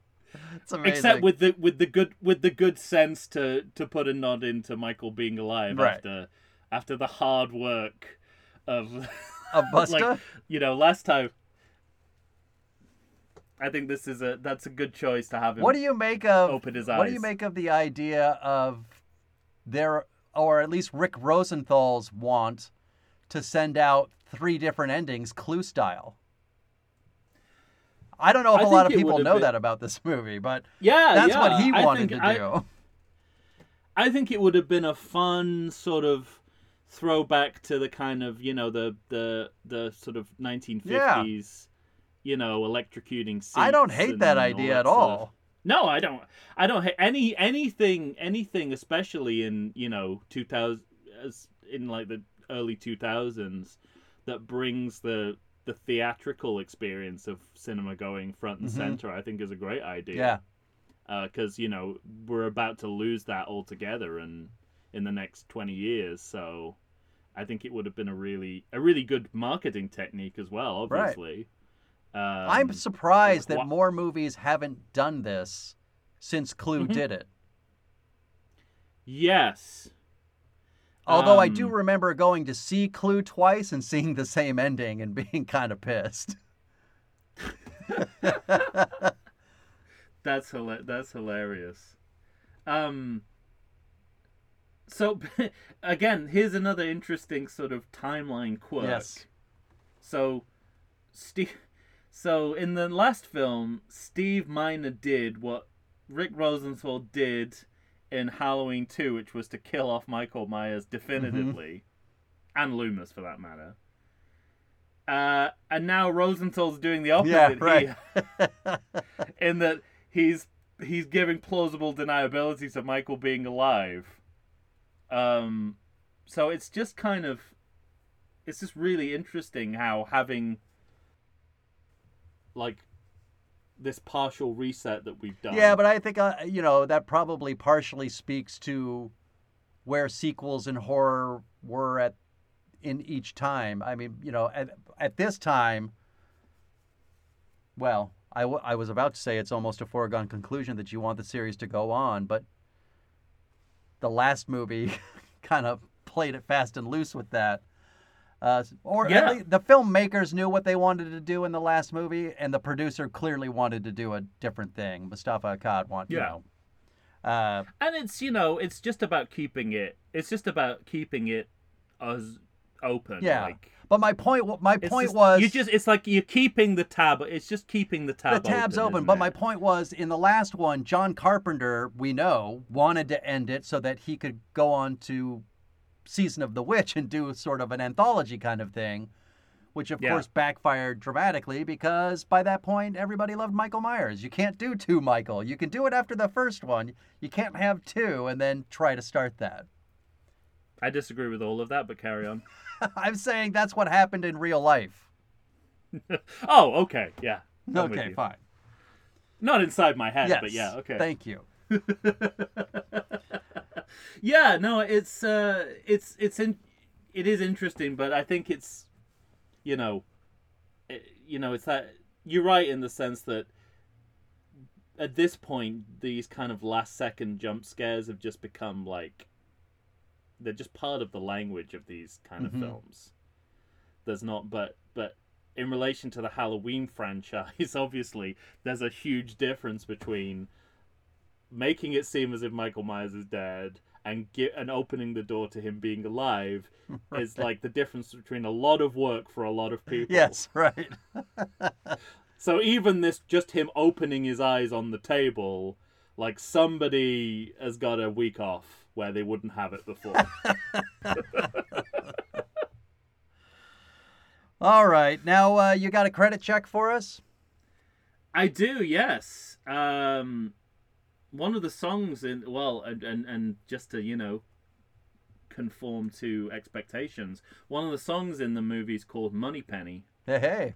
It's amazing. Except with the with the good with the good sense to to put a nod into Michael being alive Right. after after the hard work of a Busta. like you know last time. I think this is a that's a good choice to have him. what do you make of open his eyes? What do you make of the idea of there, or at least Rick Rosenthal's want to send out three different endings, Clue style? I don't know if I a lot of people know been- that about this movie, but Yeah, that's yeah, what he wanted think to I- do. I think it would have been a fun sort of throwback to the kind of you know the the the sort of 1950s, you know, electrocuting. I don't hate that idea that at stuff. all. No, I don't. I don't hate any anything anything, especially in you know 2000 as in like the early 2000s that brings the the theatrical experience of cinema going front and Mhm. center. I think is a great idea Yeah. because you know we're about to lose that altogether and in the next 20 years so i think it would have been a really a really good marketing technique as well Right. obviously um, I'm surprised that more movies haven't done this since Clue Mhm. did it. yes Although I do Um, remember going to see Clue twice and seeing the same ending and being kind of pissed. that's hila- that's hilarious um so again here's another interesting sort of timeline quirk Yes. So, Steve. So in the last film, Steve Miner did what Rick Rosenthal did in Halloween 2, which was to kill off Michael Myers definitively, and Loomis for that matter. Uh, and now Rosenthal's doing the opposite Yeah, right. here, in that he's he's giving plausible deniability to Michael being alive. Um, so it's just kind of it's just really interesting how having like this partial reset that we've done. Yeah, but I think uh, you know that probably partially speaks to where sequels in horror were at in each time. I mean, you know, at, at this time, well, I, w- I was about to say it's almost a foregone conclusion that you want the series to go on, but the last movie kind of played it fast and loose with that. Uh, or Yeah. the filmmakers knew what they wanted to do in the last movie, and the producer clearly wanted to do a different thing. Moustapha Akkad want, you Yeah. know. Uh, and it's you know it's just about keeping it. It's just about keeping it as open. Yeah. Like, but my point, my it's point just- was, you just it's like you're keeping the tab. It's just keeping the tab. the tab's open. isn't but it? my point was, in the last one, John Carpenter, we know, wanted to end it so that he could go on to Season of the Witch and do sort of an anthology kind of thing, which of Yeah. course backfired dramatically because by that point everybody loved Michael Myers. You can't do two Michael. You can do it after the first one. You can't have two and then try to start that. I disagree with all of that, but carry on. I'm saying that's what happened in real life. oh, okay, yeah. I'm okay, fine. Not inside my head, Yes. but yeah, okay. Thank you. yeah, no, it's uh, it's it's in, it is interesting, but I think it's, you know, it, you know, it's that you're right in the sense that at this point these kind of last second jump scares have just become like they're just part of the language of these kind Mhm. of films. There's not, but but in relation to the Halloween franchise, obviously there's a huge difference between making it seem as if Michael Myers is dead and get and opening the door to him being alive is like the difference between a lot of work for a lot of people. Yes, right. So even this just him opening his eyes on the table, like somebody has got a week off where they wouldn't have it before. All right. Now uh, you got a credit check for us? I do, yes. Um, one of the songs in well, and, and and just to you know conform to expectations, one of the songs in the movie is called "Money Penny" Hey, hey.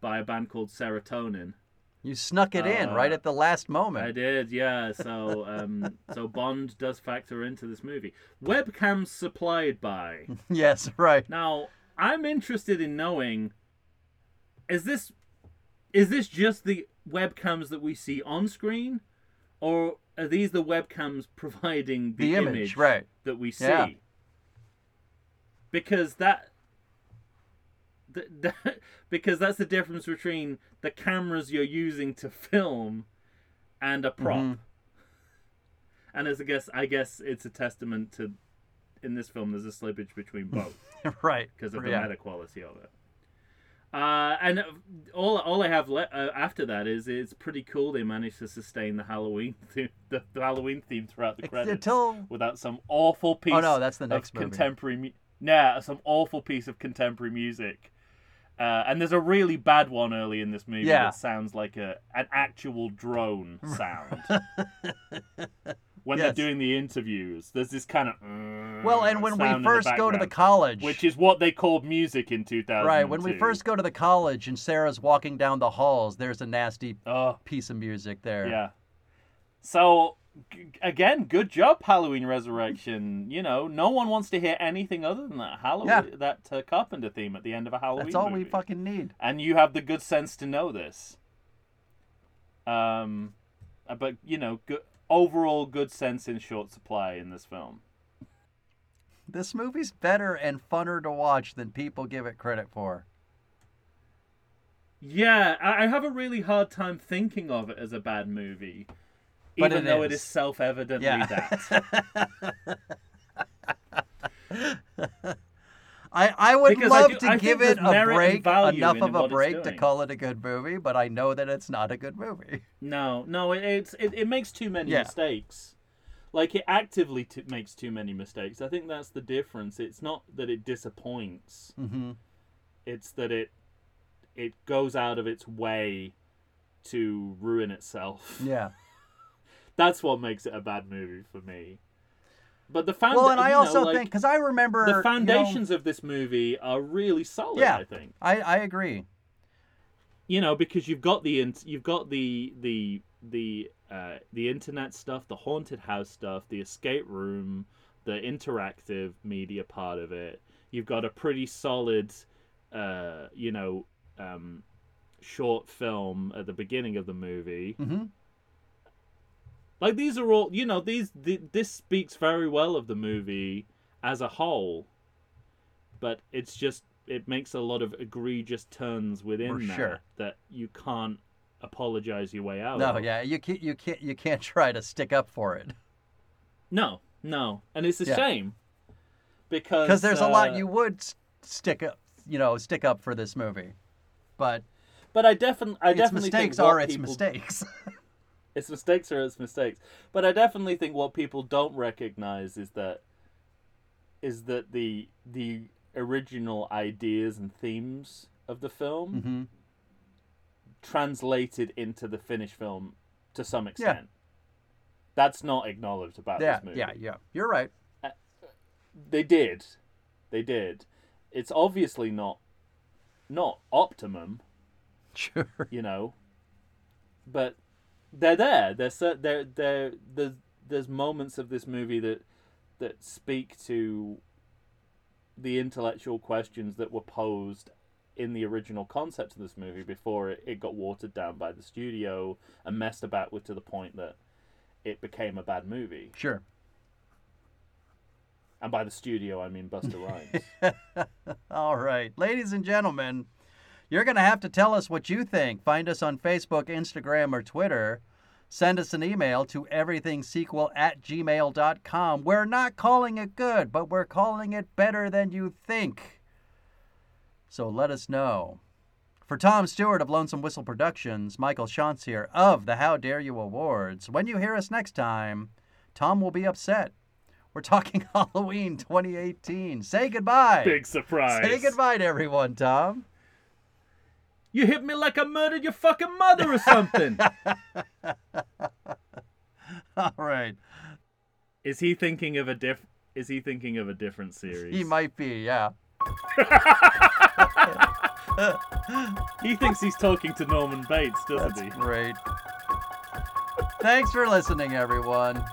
by a band called Serotonin. You snuck it in right Uh, at the last moment. I did, yeah. So um, so Bond does factor into this movie. Webcams supplied by. yes, right. Now, I'm interested in knowing is this is this just the webcams that we see on screen, or are these the webcams providing the, The image, right. that we see? Yeah. Because that, th- because that's the difference between the cameras you're using to film and a prop. Mhm. And as I guess, I guess it's a testament to in this film there's a slippage between both right. because of the yeah. meta quality of it. Uh, and uh, all all I have le- uh, after that is it's pretty cool. They managed to sustain the Halloween theme, the, the Halloween theme throughout the credits Until without some awful piece. Oh, no, that's the of next movie. contemporary. Mu- nah, some awful piece of contemporary music. Uh, and there's a really bad one early in this movie Yeah. that sounds like a an actual drone sound. when Yes. they're doing the interviews, there's this kind of well, and when we sound in the first go to the college, which is what they called music in 2000. right when we first go to the college and Sarah's walking down the halls, there's a nasty Oh, piece of music there. yeah. So g- again, good job, Halloween Resurrection. You know, no one wants to hear anything other than that Halloween, Yeah. that uh, Carpenter theme at the end of a Halloween. That's all we movie. fucking need. and you have the good sense to know this. Um, uh, but you know, good overall good sense in short supply in this film. This movie's better and funner to watch than people give it credit for. Yeah, I have a really hard time thinking of it as a bad movie, But even it though it is. is self-evidently Yeah. that. I, I would Because I love do- to I give it a break, enough of a break to call it a good movie, but I know that it's not a good movie. No, no, it, it's it, it makes too many Yeah. mistakes. Like it actively t- makes too many mistakes. I think that's the difference. It's not that it disappoints. Mm-hmm. It's that it it goes out of its way to ruin itself. Yeah. That's what makes it a bad movie for me. But the found Well, and I you know, also like, think because I remember the you know, foundations of this movie are really solid. Yeah. I think I I agree. you know because you've got the you've got the the the uh, the internet stuff, the haunted house stuff, the escape room, the interactive media part of it. You've got a pretty solid, uh, you know, um, short film at the beginning of the movie. Mm-hmm. Like these are all, you know, these th- this speaks very well of the movie as a whole, but it's just it makes a lot of egregious turns within For that sure. that you can't apologize your way out. No, of. yeah, you can't you can't you can't try to stick up for it no, no, and it's a Yeah. shame because because there's a lot uh, you would stick up you know stick up for this movie, but But I definitely, I its definitely mistakes think what are its people- mistakes. its mistakes are its mistakes. But I definitely think what people don't recognize is that is that the the original ideas and themes of the film mm-hmm. translated into the finished film to some extent. Yeah. That's not acknowledged about Yeah, this movie. yeah, yeah. You're right. They did. They did. It's obviously not not optimum, Sure. you know. But they're there. They're cer- they're they're there's there's moments of this movie that that speak to the intellectual questions that were posed in the original concept of this movie before it, it got watered down by the studio and messed about with to the point that it became a bad movie. Sure. And by the studio I mean Busta Rhymes. All right. Ladies and gentlemen, you're going to have to tell us what you think. Find us on Facebook, Instagram, or Twitter. Send us an email to everythingsequel at gmail.com. We're not calling it good, but we're calling it better than you think. So let us know. For Tom Stewart of Lonesome Whistle Productions, Michael Shantz here of the How Dare You Awards. When you hear us next time, Tom will be upset. We're talking Halloween 2018. Say goodbye. Big surprise. Say goodbye to everyone, Tom. You hit me like I murdered your fucking mother or something. All right. is he thinking of a diff is he thinking of a different series? He might be, yeah. He thinks he's talking to Norman Bates, doesn't That's he? great. Thanks for listening, everyone.